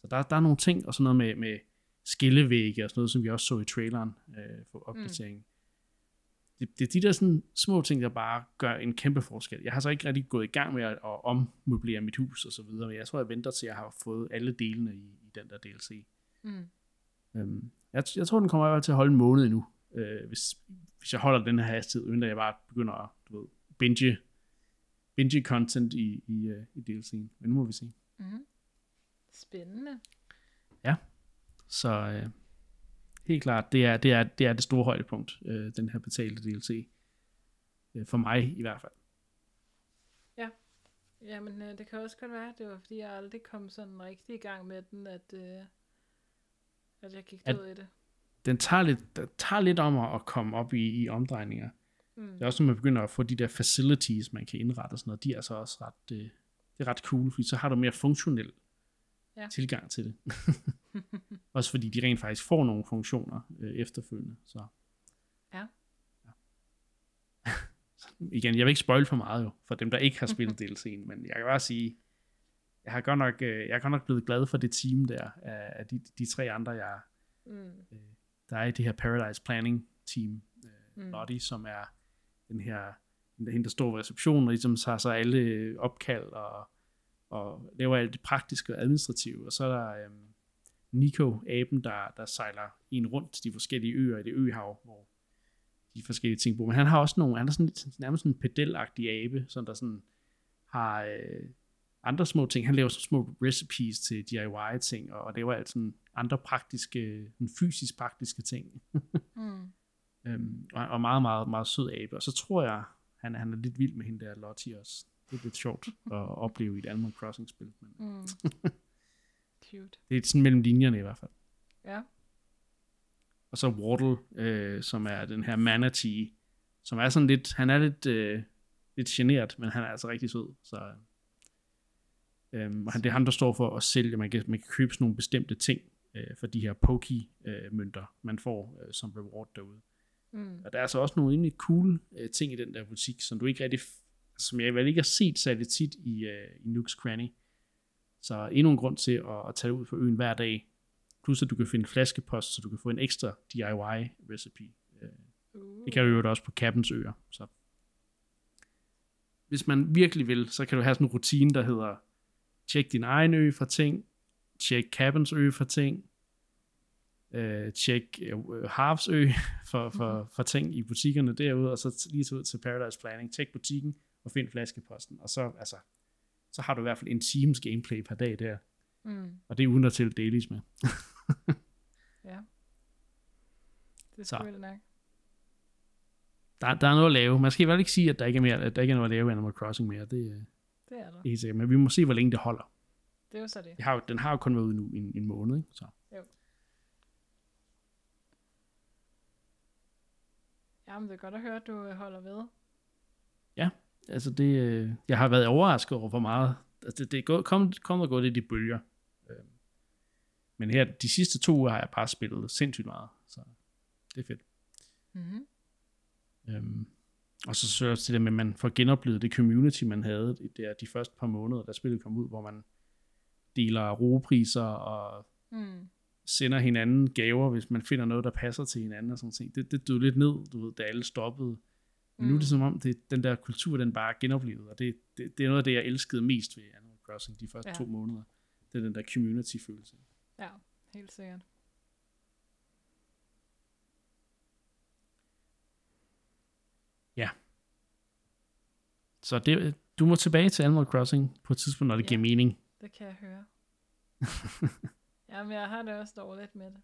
så der, der er nogle ting, og sådan noget med, med skillevægge og sådan noget, som vi også så i traileren øh, for opdateringen. Mm. Det, det er de der sådan små ting, der bare gør en kæmpe forskel. Jeg har så ikke rigtig gået i gang med at, at ommøblere mit hus og så videre, men jeg tror, jeg venter til, jeg har fået alle delene i, i den der DLC. Mm. Øhm, jeg, jeg tror, den kommer til at holde en måned endnu, øh, hvis, hvis jeg holder den her hastighed, uden at jeg bare begynder at du ved, binge, binge content i, i, uh, i DLC'en. Men nu må vi se. Mm. Spændende. Så uh, helt klart, det er det, er, det, er det store højdepunkt, uh, den her betalte DLC. Uh, for mig i hvert fald. Ja, Jamen, uh, det kan også godt være, det var fordi, jeg aldrig kom sådan rigtig i gang med den, at, uh, at jeg gik død i det. Den tager lidt, den tager lidt om at komme op i, i omdrejninger. Mm. Det er også, når man begynder at få de der facilities, man kan indrette og sådan noget, de er altså også ret, øh, det er ret cool, fordi så har du mere funktionel Ja. tilgang til det. også fordi de rent faktisk får nogle funktioner øh, efterfølgende. Så. Ja. ja. Igen, jeg vil ikke spoil for meget jo, for dem, der ikke har spillet DLC'en, men jeg kan bare sige, jeg har godt nok, øh, jeg er godt nok blevet glad for det team der, af, de, de tre andre, jeg, mm. øh, der er i det her Paradise Planning team, øh, mm. Lottie, som er den her, hende, der står ved receptionen, og ligesom tager sig alle opkald og, og laver alt det praktiske og administrative. Og så er der øhm, Nico, aben, der, der sejler en rundt til de forskellige øer i det øhav, hvor de forskellige ting bor. Men han har også nogle, han er sådan, nærmest sådan en pedelagtig abe, som der sådan har øh, andre små ting. Han laver sådan små recipes til DIY-ting, og, og laver alt sådan andre praktiske, sådan fysisk praktiske ting. Mm. Øhm, og, og meget, meget, meget sød abe. Og så tror jeg, han, han er lidt vild med hende der Lottie også. Det er lidt sjovt at opleve i et Animal Crossing-spil. Men Mm. Cute. det er sådan mellem linjerne i hvert fald. Ja. Og så Wardle, øh, som er den her manatee, som er sådan lidt, han er lidt, øh, lidt generet, men han er altså rigtig sød. Så, øhm, og han, det er ham, der står for at sælge, man kan, man kan købe sådan nogle bestemte ting øh, for de her Poki-mønter, man får øh, som reward derude. Mm. Og der er altså også nogle rimelig cool øh, ting i den der butik, som du ikke rigtig, som jeg vel ikke har set særlig tit i, øh, i Nooks Cranny. Så endnu en grund til at, at tage ud på øen hver dag. Plus at du kan finde flaskepost, så du kan få en ekstra DIY recipe. Uh. Øh, det kan du jo også på Kappens øer. Så. Hvis man virkelig vil, så kan du have sådan en rutine, der hedder tjek din egen ø for ting, tjek Kappens ø for ting, øh, tjek øh, Harps for, for, for ting i butikkerne derude, og så lige tage ud til Paradise Planning, tjek butikken og find flaskeposten. Og så, altså, så har du i hvert fald en times gameplay per dag der. Mm. Og det er uden at tælle dailies med. Ja. Det er vildt nok. Der, der er noget at lave. Man skal vel ikke sige, at der ikke er, mere, at der ikke er noget at lave i Animal Crossing mere. Det, øh, Det er der. det er helt sikkert. Men vi må se, hvor længe det holder. Det er jo så det. Det har, jo- den har jo kun været ude nu i en, en måned, ikke? Så. Jamen, det er godt at høre, at du øh, holder ved. Altså det, øh, jeg har været overrasket over, hvor meget, altså det, det er gået, kommet, kommet og gået lidt i bølger. Øh, Men her, de sidste to uger har jeg bare spillet sindssygt meget, så det er fedt. Mm-hmm. Øhm, og så så også det med, at man får genoplevet det community, man havde der, de første par måneder, da spillet kom ud, hvor man deler roepriser og Mm. sender hinanden gaver, hvis man finder noget, der passer til hinanden og sådan ting. Det, det døde lidt ned, du ved, da alle stoppede. Men nu er det Mm. som om, det, den der kultur, den bare er genoplevet, og det, det, det er noget af det, jeg elskede mest ved Animal Crossing de første Ja. ja. to måneder. Det er den der community-følelse. Ja, helt sikkert. Så det, du må tilbage til Animal Crossing på et tidspunkt, når det Ja. giver mening. Det kan jeg høre. Jamen, jeg har det også dårligt med det.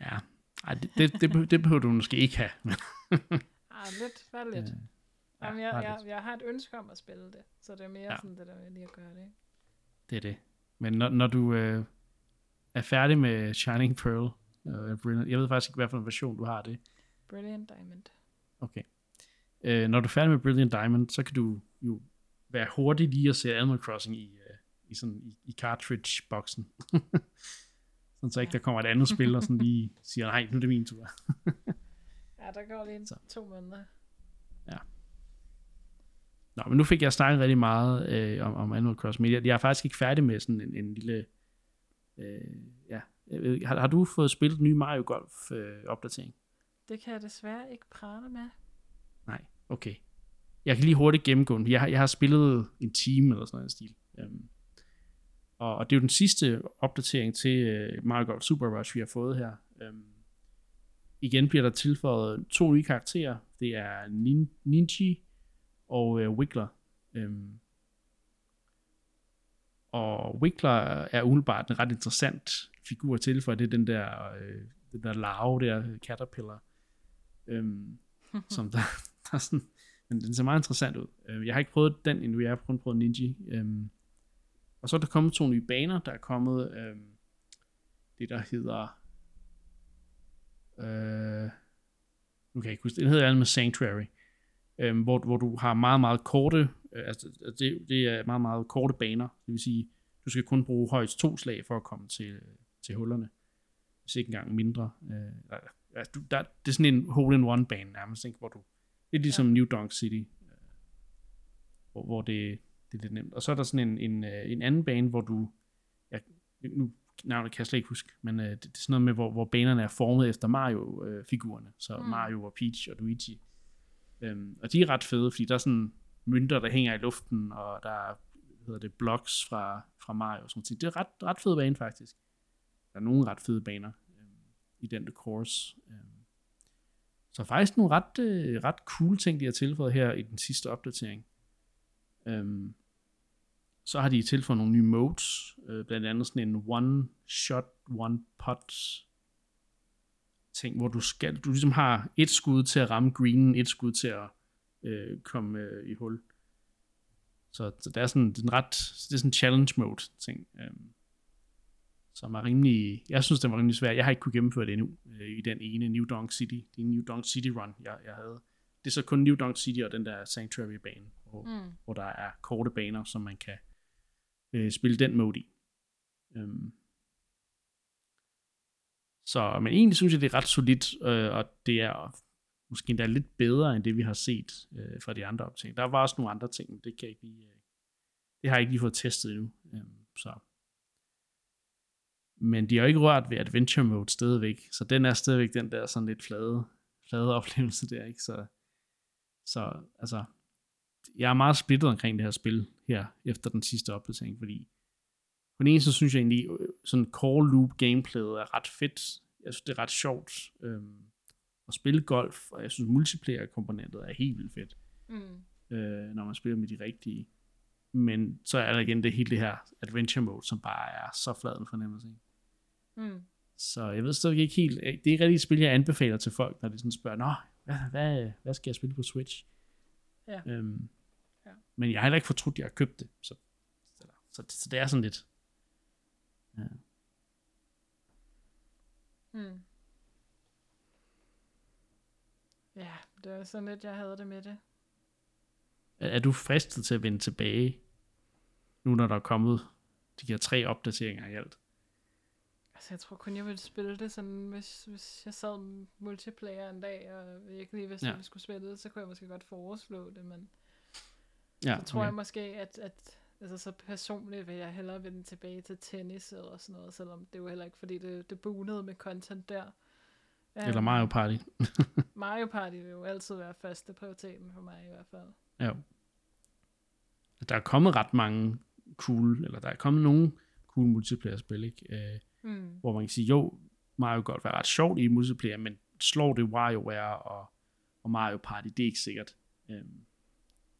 Ja, Ej, det, det, det, behøver, det behøver du måske ikke have. Ah, lidt, bare lidt. øh, Ja, Jamen, jeg, jeg, lidt. jeg har et ønske om at spille det, så det er mere ja. Sådan det der med lige at gøre det. Ikke? Det er det. Men når, når du øh, er færdig med Shining Pearl, øh, Brilliant, jeg ved faktisk ikke, hvad for en version du har det. Brilliant Diamond. Okay. Øh, når du er færdig med Brilliant Diamond, så kan du jo være hurtig lige at se Animal Crossing i, øh, i, sådan, i, i cartridge-boksen. sådan så ikke der kommer et andet spil, og sådan lige siger, nej, nu er det min tur. Ja, der går lige en, Så. to måneder. Nå, men nu fik jeg snakket rigtig meget øh, om, om Animal Crossing, men jeg, jeg er faktisk ikke færdig med sådan en, en lille... Øh, ja. Ved Har, har du fået spillet den nye Mario Golf øh, opdatering? Det kan jeg desværre ikke prale med. Nej, okay. Jeg kan lige hurtigt gennemgå den. Jeg har, jeg har spillet en time eller sådan noget i stil. Um, og, og det er jo den sidste opdatering til uh, Mario Golf Super Rush, vi har fået her. Um, igen bliver der tilføjet to nye karakterer. Det er Nin, Ninji og uh, Wiggler. Um, og Wiggler er umiddelbart en ret interessant figur til, for det er den der, øh, den der larve der, caterpillar. Um, som der, der er sådan, men den ser meget interessant ud. Øh, Jeg har ikke prøvet den endnu, jeg har kun prøvet Ninja. Øhm, og så er der kommet to nye baner, der er kommet øhm, det, der hedder øh, nu kan jeg ikke huske, den hedder med Sanctuary, øh, hvor, hvor du har meget, meget korte, øh, altså det, det er meget, meget korte baner, det vil sige, du skal kun bruge højst to slag for at komme til, til hullerne, hvis ikke engang mindre. Øh, ja, du, der, det er sådan en hole-in-one bane nærmest, ikke, hvor du, det er ligesom ja. New Donk City, øh, hvor, hvor det, det er lidt nemt. Og så er der sådan en, en, øh, en anden bane, hvor du, ja, nu navnet kan jeg slet ikke huske, men øh, det, det er sådan noget med, hvor, hvor banerne er formet efter Mario-figurerne, øh, så mm. Mario og Peach og Luigi. Øhm, og de er ret fede, fordi der er sådan mønter, der hænger i luften, og der er hvad hedder det, blocks fra, fra Mario. Sådan noget. Det er ret, ret fed bane faktisk. Der er nogle ret fede baner øh, i den der course. Øh. Så faktisk nogle ret, øh, ret cool ting, de har tilføjet her i den sidste opdatering. Øhm, så har de tilføjet nogle nye modes, øh, blandt andet sådan en one shot, one pot ting, hvor du skal, du ligesom har et skud til at ramme greenen, et skud til at øh, komme øh, i hul. Så, så det er sådan, det er en ret, det er sådan en challenge mode ting, øh, som er rimelig, jeg synes, det var rimelig svært. Jeg har ikke kunne gennemføre det endnu øh, i den ene New Donk City, det New Donk City run, jeg, jeg havde. Det er så kun New Donk City og den der Sanctuary bane, hvor, mm. hvor der er korte baner, som man kan øh, spille den mode i. Øhm. Så, men egentlig synes jeg, det er ret solidt, øh, og det er måske endda lidt bedre, end det vi har set øh, fra de andre optag. Der var også nogle andre ting, men det kan jeg ikke lige, øh, det har jeg ikke lige fået testet endnu. Øhm, så. Men de har ikke rørt ved adventure mode stadigvæk, så den er stadigvæk den der sådan lidt flade, flade oplevelse der, ikke? Så, så altså, jeg er meget splittet omkring det her spil her, efter den sidste opdatering, fordi på den ene så synes jeg egentlig, øh, sådan call loop gameplayet er ret fedt. Jeg synes, det er ret sjovt øhm, at spille golf, og jeg synes, multiplayer-komponentet er helt vildt fedt, mm. øh, når man spiller med de rigtige. Men så er der igen det hele det her adventure mode, som bare er så flad en fornemmelse. Mm. Så jeg ved stadig ikke helt, det er ikke rigtig et spil, jeg anbefaler til folk, når de sådan spørger, nå, hvad, hvad, hvad skal jeg spille på Switch? Ja. Øhm. Men jeg har heller ikke fortrudt, at jeg har købt det. Så, så, så, så det er sådan lidt... Ja. Hmm. Ja, det var sådan lidt, jeg havde det med det. Er, er du fristet til at vende tilbage, nu når der er kommet de her tre opdateringer i alt? Altså, jeg tror kun, jeg ville spille det sådan, hvis, hvis jeg sad multiplayer en dag, og jeg ikke lige vidste, ja. at vi skulle spille det, så kunne jeg måske godt foreslå det, men ja, så tror okay. jeg måske, at, at altså, så personligt vil jeg hellere vende tilbage til tennis eller sådan noget, selvom det jo heller ikke, fordi det, det bonede med content der. Eller um, Mario Party. Mario Party vil jo altid være første prioriteten for mig i hvert fald. Ja. Der er kommet ret mange cool, eller der er kommet nogle cool multiplayer-spil, ikke? Øh, Mm. Hvor man kan sige, jo, Mario godt være ret sjovt i multiplayer, men slår det WarioWare og, og Mario Party, det er ikke sikkert. Um,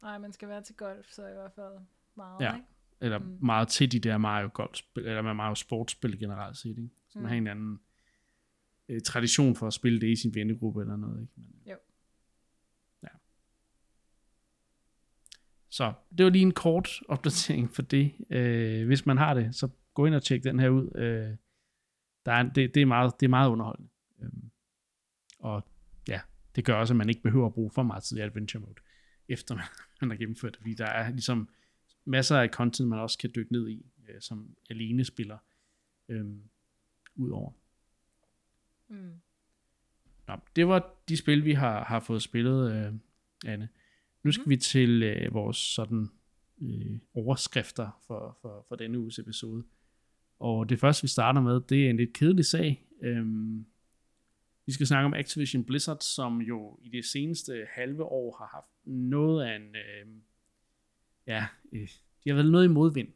Nej, man skal være til golf, så i hvert fald meget, ja. ikke? Eller mm. meget til de der Mario golfspil, eller Mario sportsspil generelt set, ikke? Så man mm. har en anden øh, tradition for at spille det i sin vennegruppe eller noget, ikke? Men, jo. Ja. Så det var lige en kort opdatering for det. Øh, hvis man har det, så gå ind og tjek den her ud. Øh, der er, det, det, er meget, det er meget underholdende. Øhm, og ja, det gør også, at man ikke behøver at bruge for meget tid i Adventure Mode, efter man har gennemført det, fordi der er ligesom masser af content, man også kan dykke ned i, øh, som alene spiller øhm, ud over. Mm. Nå, det var de spil, vi har, har fået spillet, øh, Anne. Nu skal mm. vi til øh, vores sådan øh, overskrifter for, for, for denne uges episode. Og det første, vi starter med, det er en lidt kedelig sag. Øhm, vi skal snakke om Activision Blizzard, som jo i det seneste halve år har haft noget af en... Øh, ja, øh, de har været noget i modvind,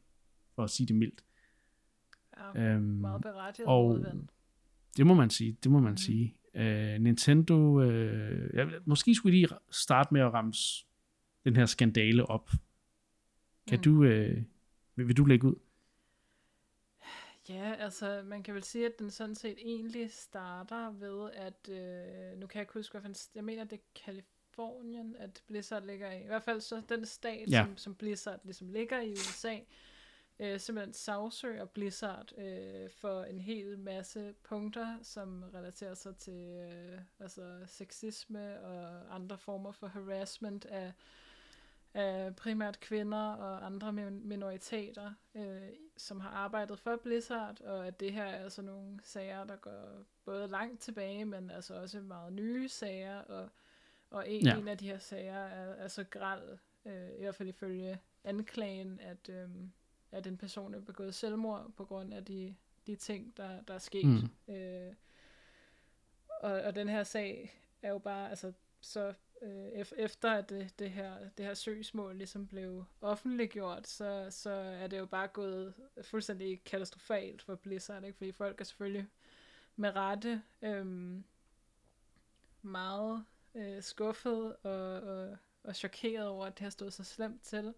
for at sige det mildt. Ja, øhm, meget berettiget og modvind. Det må man sige, det må man mm. sige. Øh, Nintendo, øh, ja, måske skulle lige starte med at ramme den her skandale op. Kan mm. du, øh, vil, vil du lægge ud? Ja, altså man kan vel sige, at den sådan set egentlig starter ved, at øh, nu kan jeg ikke huske, hvad jeg mener, det er Kalifornien, at Blizzard ligger i. I hvert fald så den stat, ja. som, som Blizzard ligesom ligger i USA, øh, simpelthen sagsøger Blizzard øh, for en hel masse punkter, som relaterer sig til øh, altså sexisme og andre former for harassment af, af primært kvinder og andre minoriteter, øh, som har arbejdet for Blizzard, og at det her er altså nogle sager, der går både langt tilbage, men altså også meget nye sager, og, og en, ja. en af de her sager er, er så græld, øh, i hvert fald ifølge anklagen, at, øh, at den person er begået selvmord på grund af de, de ting, der, der er sket. Mm. Øh, og, og den her sag er jo bare, altså, så øh, efter at det, det, her, det her søgsmål ligesom blev offentliggjort, så, så er det jo bare gået fuldstændig katastrofalt for Blizzard, ikke? fordi folk er selvfølgelig med rette øh, meget øh, skuffet og, og, og chokeret over, at det har stået så slemt til.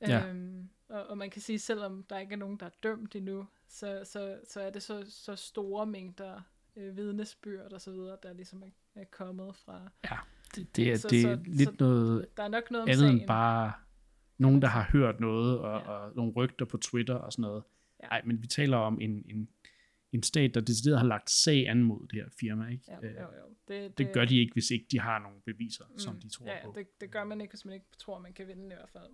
Ja. Øhm, og, og man kan sige, selvom der ikke er nogen, der er dømt endnu, så, så, så er det så, så store mængder øh, vidnesbyrd og så videre, der ligesom er, er kommet fra. Ja, det, det er, så, det er så, lidt så, noget der er nok noget andet end bare nogen, der har hørt noget, og, ja. og nogle rygter på Twitter og sådan noget. Nej, ja. men vi taler om en, en, en stat, der decideret har lagt sag an mod det her firma. Ikke? Ja, jo, jo. Det, det, det gør de ikke, hvis ikke de har nogle beviser, mm, som de tror ja, på. Det, det gør man ikke, hvis man ikke tror, man kan vinde i hvert fald.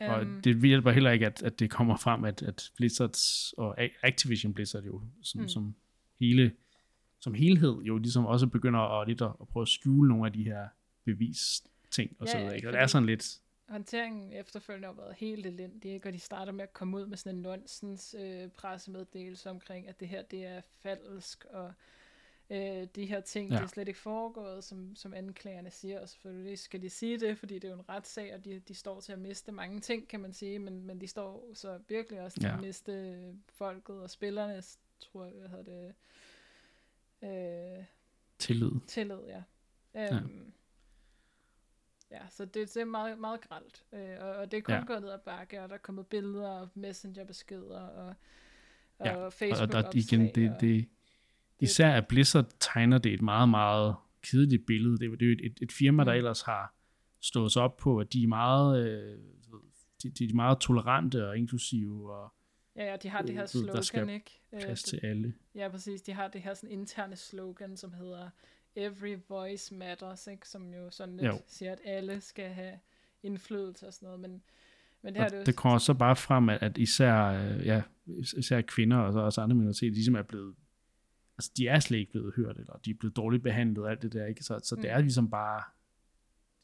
Og um, det hjælper heller ikke, at, at det kommer frem, at, at Blizzards og Activision Blizzard jo, som, mm. som hele som helhed jo ligesom også begynder at, lidt at, at prøve at skjule nogle af de her bevis ting og ja, så videre. Ikke? Og det er sådan lidt... Håndteringen efterfølgende har været helt elendig, ikke? og de starter med at komme ud med sådan en nonsens øh, pressemeddelelse omkring, at det her det er falsk, og øh, de her ting, ja. det er slet ikke foregået, som, som anklagerne siger, og selvfølgelig skal de sige det, fordi det er jo en retssag, og de, de står til at miste mange ting, kan man sige, men, men de står så virkelig også til ja. at miste folket og spillerne, tror jeg, hvad hedder det, øh, tillid. Tillid, ja. Øhm, ja. ja, så det, det er meget, meget gralt, øh, og, og det er kun ja. gået ned ad bakke, og der er kommet billeder og messengerbeskeder, og, og ja. facebook og der, igen, det, det, Især at Blizzard tegner det et meget, meget kedeligt billede. Det, det er jo et, et firma, der mm. ellers har stået sig op på, at de er meget, øh, de, de er meget tolerante og inklusive. Og, ja, ja, de har det her slogan, der skal ikke? Øh, plads til alle. Ja, præcis. De har det her sådan interne slogan, som hedder Every Voice Matters, ikke? som jo sådan lidt jo. siger, at alle skal have indflydelse og sådan noget, men men det, har det, det kommer så bare frem, at, at især, øh, ja, især kvinder og så også andre minoriteter, ligesom er blevet altså de er slet ikke blevet hørt, eller de er blevet dårligt behandlet, og alt det der, ikke? Så, så mm. det er ligesom bare,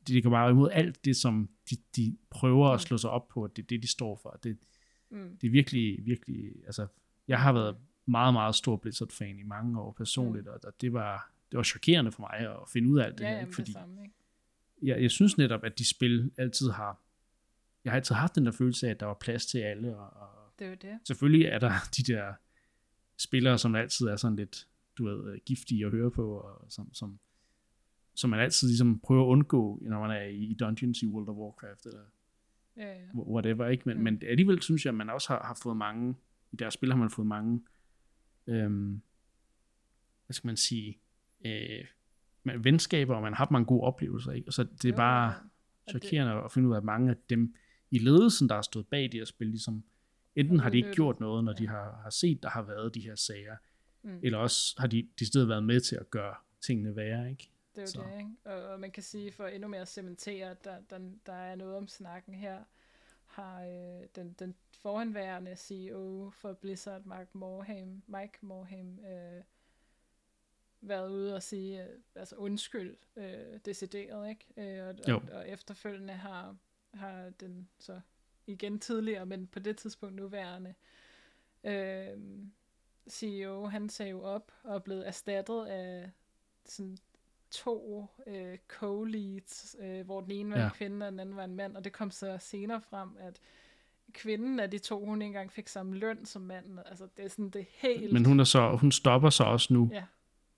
de, de går bare imod alt det, som de, de prøver mm. at slå sig op på, at det er det, de står for. Det, mm. det er virkelig, virkelig, altså, jeg har været meget, meget stor Blizzard-fan i mange år personligt, mm. og, og det var, det var chokerende for mig at finde ud af alt det ja, her, ikke? Fordi, det samme, ikke? Jeg, jeg synes netop, at de spil altid har, jeg har altid haft den der følelse af, at der var plads til alle, og, og det er jo det. selvfølgelig er der de der spillere, som altid er sådan lidt, du ved, øh, giftige at høre på, og som, som, som man altid ligesom prøver at undgå, når man er i dungeons i World of Warcraft, eller ja, ja. whatever, ikke? Men, mm. men alligevel synes jeg, at man også har, har fået mange, i deres spil har man fået mange, øhm, hvad skal man sige, øh, venskaber, og man har haft mange gode oplevelser, ikke? Og så det er jo, bare ja. chokerende det... at finde ud af, at mange af dem i ledelsen, der har stået bag de her spil, ligesom, enten har de ikke gjort noget, når ja. de har, har set, der har været de her sager, mm. eller også har de, de stedet været med til at gøre tingene værre, ikke? Det er jo Så. det, ikke? Og, og man kan sige, for endnu mere at cementere, at der, der, der er noget om snakken her, har øh, den, den forhenværende CEO for Blizzard, Mark Morham, Mike Morham, øh, været ude og sige, øh, altså undskyld, øh, decideret, ikke? Øh, og, og, og efterfølgende har, har den så igen tidligere, men på det tidspunkt nuværende, øh, CEO, han sagde jo op og er blevet erstattet af sådan to øh, co-leads, øh, hvor den ene var ja. en kvinde, og den anden var en mand, og det kom så senere frem, at kvinden af de to, hun engang fik samme løn som manden. Altså, det er sådan det helt... Men hun, er så, hun stopper så også nu. Ja.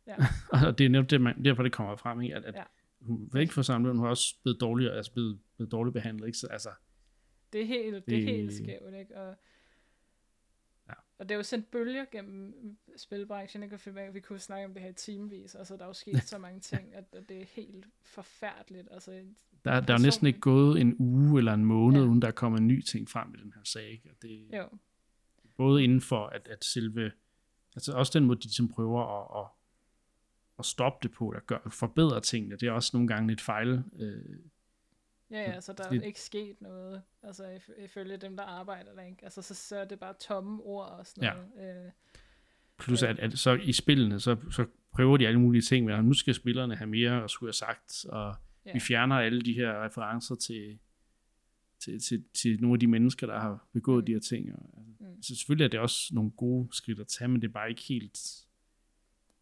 ja. og det er netop det, man, derfor det kommer frem, ikke? at, at ja. hun vil ikke få samme løn, hun har også blevet dårligt, altså blevet, blevet dårligt behandlet. Ikke? Så, altså, det er helt, det, det er helt skævt, ikke? Og, og det er jo sendt bølger gennem spilbranchen, ikke? For vi kunne snakke om det her timevis, altså der er jo sket så mange ting, at, at det er helt forfærdeligt. Altså, der, der er jo næsten ikke gået en uge eller en måned, ja. uden der er kommet en ny ting frem i den her sag. Ikke? Og det, jo. Både inden for, at, at selve, altså også den måde, de som prøver at, at, at stoppe det på, at gøre, forbedre tingene, det er også nogle gange lidt fejl. Øh, Ja, ja, så der er ikke sket noget, altså ifølge dem, der arbejder der, ikke? Altså så, så er det bare tomme ord og sådan ja. noget. Øh, Plus at, at så i spillene, så, så prøver de alle mulige ting, men nu skal spillerne have mere at skulle have sagt, og ja. vi fjerner alle de her referencer til, til, til, til nogle af de mennesker, der har begået mm. de her ting. Og, altså, mm. Så selvfølgelig er det også nogle gode skridt at tage, men det er bare ikke helt...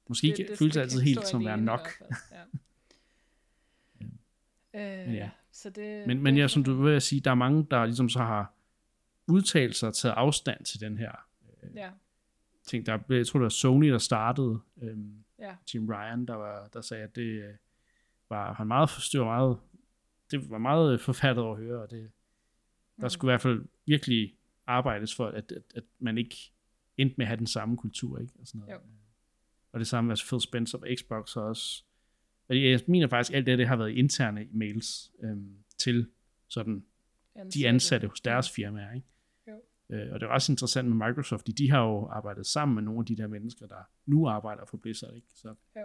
Måske det, ikke det, føles det altid helt som at være nok. Ja. ja. Øh, men ja. Så det, men, men ja, som du vil sige, der er mange, der ligesom så har udtalt sig og taget afstand til den her øh, ja. ting. Der, jeg tror, det var Sony, der startede. Øhm, ja. Jim Ryan, der, var, der sagde, at det øh, var, han meget, det var meget, det var meget forfattet at høre, og det, der mm. skulle i hvert fald virkelig arbejdes for, at, at, at man ikke endte med at have den samme kultur, ikke? Og, sådan noget. Jo. og det samme med altså Phil Spencer på Xbox og også jeg mener faktisk, at alt det, det har været interne mails øhm, til sådan ansatte. de ansatte hos deres firmaer. Ikke? Jo. Øh, og det er også interessant med Microsoft, de, de har jo arbejdet sammen med nogle af de der mennesker, der nu arbejder for Blizzard. Ikke? Så, jo.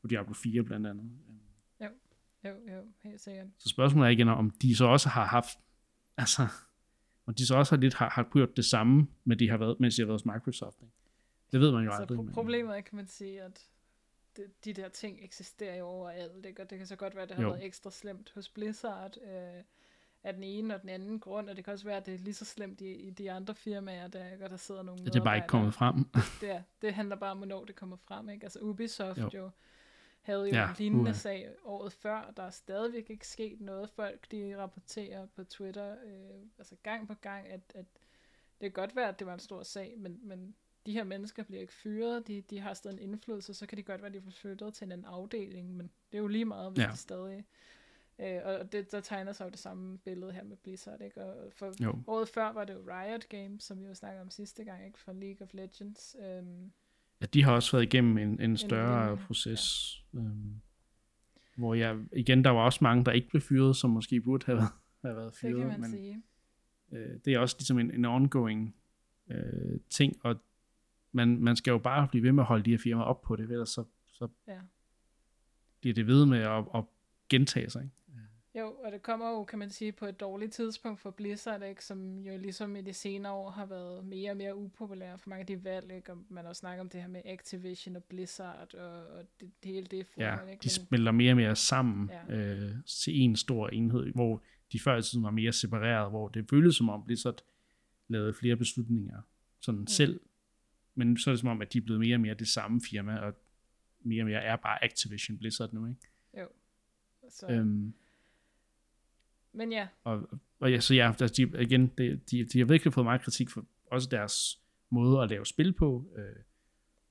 På Diablo 4 blandt andet. Jo, jo, jo, helt sikkert. Så spørgsmålet er igen, om de så også har haft, altså, og de så også har lidt har, har gjort det samme, med de har været, mens de har været hos Microsoft. Ikke? Det ved man jo altså, aldrig. Pro- problemet er, kan man sige, at de der ting eksisterer jo overalt, ikke? og det kan så godt være, at det har jo. været ekstra slemt hos Blizzard øh, af den ene og den anden grund, og det kan også være, at det er lige så slemt i, i de andre firmaer, der, ikke? der sidder nogle ja, det er bare ikke kommet frem. det, er, det handler bare om, hvornår det kommer frem. Ikke? Altså Ubisoft jo, jo havde jo ja, en lignende uh. sag året før, der er stadigvæk ikke sket noget. Folk, de rapporterer på Twitter, øh, altså gang på gang, at, at det kan godt være, at det var en stor sag, men, men de her mennesker bliver ikke fyret, de, de har stadig en indflydelse, så kan de godt være, at de får flyttet til en anden afdeling, men det er jo lige meget, hvis ja. de stadig... Øh, og det, der tegner sig jo det samme billede her med Blizzard, ikke? Og for jo. året før var det jo Riot Games, som vi jo snakkede om sidste gang, ikke? For League of Legends. Øhm, ja, de har også været igennem en, en større en, proces, ja. øhm, hvor jeg, igen, der var også mange, der ikke blev fyret, som måske burde have, have været fyret. Det kan man men, sige. Øh, det er også ligesom en, en ongoing øh, ting, og man, man skal jo bare blive ved med at holde de her firmaer op på det, ellers så, så ja. bliver det ved med at, at gentage sig. Ikke? Jo, og det kommer jo, kan man sige, på et dårligt tidspunkt for Blizzard, ikke, som jo ligesom i de senere år har været mere og mere upopulær for mange af de valg, ikke, og man har snakket om det her med Activision og Blizzard, og, og det, det hele det forhold, Ja, ikke? de smelter mere og mere sammen ja. øh, til en stor enhed, hvor de før i tiden var mere separeret, hvor det føltes som om Blizzard lavede flere beslutninger sådan mm. selv, men så er det som om, at de er blevet mere og mere det samme firma, og mere og mere er bare Activision Blizzard nu, ikke? Jo. Så... Øhm, men ja. Og, og ja, så ja, altså, de, igen, de, de, de har virkelig fået meget kritik for også deres måde at lave spil på, øh,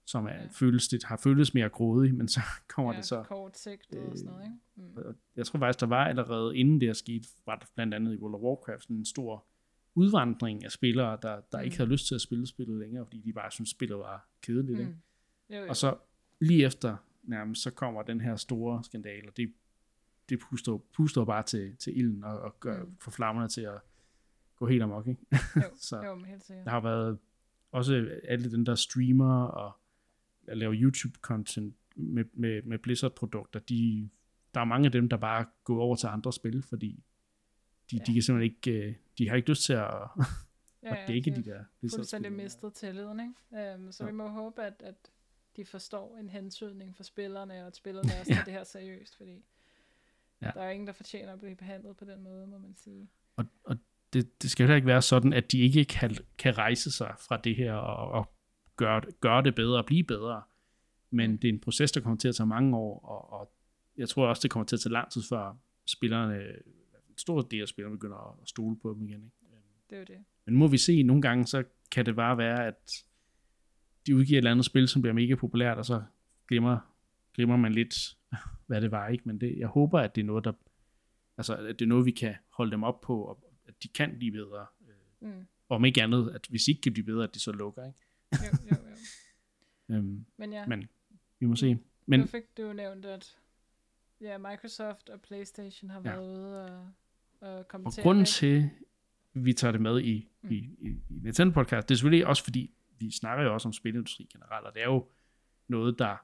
som er, ja. føles, det har føltes mere grådig, men så kommer ja, det så... kort sigt øh, og sådan noget, ikke? Mm. Jeg tror faktisk, der var allerede inden det er sket, var der blandt andet i World of Warcraft en stor udvandring af spillere, der, der mm. ikke havde lyst til at spille spillet længere, fordi de bare syntes, spillet var kedeligt. Mm. Ikke? Jo, jo. Og så lige efter nærmest, så kommer den her store skandal, og det, det puster, puster bare til, til ilden og, og gør, mm. for flammerne til at gå helt amok. Ikke? Jo, så jo, helt sikkert. Der har været også alle den der streamer og laver YouTube-content med, med, med Blizzard-produkter, de, der er mange af dem, der bare går over til andre spil, fordi de, ja. de kan simpelthen ikke, øh, de har ikke lyst til at, ja, ja, at dække de, de der fuldstændig mistet tilliden, ikke? Um, så ja. vi må håbe, at, at de forstår en hensydning for spillerne, og at spillerne også tager det her seriøst, fordi ja. der er ingen, der fortjener at blive behandlet på den måde, må man sige. Og, og det, det skal heller ikke være sådan, at de ikke kan, kan rejse sig fra det her og, og gøre, gøre det bedre og blive bedre. Men det er en proces, der kommer til at tage mange år, og, og jeg tror også, det kommer til at tage lang tid, før spillerne stor del af spillerne begynder at stole på dem igen. Ikke? Det er jo det. Men må vi se, nogle gange så kan det bare være, at de udgiver et eller andet spil, som bliver mega populært, og så glemmer, glemmer man lidt, hvad det var. ikke. Men det, jeg håber, at det er noget, der, altså, at det er noget, vi kan holde dem op på, og at de kan blive bedre. Mm. om ikke andet, at hvis ikke kan blive bedre, at de så lukker, ikke? Jo, jo, jo. Øhm, Men ja, men vi må se. men, Men nu fik du nævnt, at ja, Microsoft og Playstation har Ja. været ude og, og Og kommentere. grunden ikke? til, vi tager det med i, Mm. i, i, i Nintendo podcast, det er selvfølgelig også fordi, vi snakker jo også om spilindustri generelt, og det er jo noget, der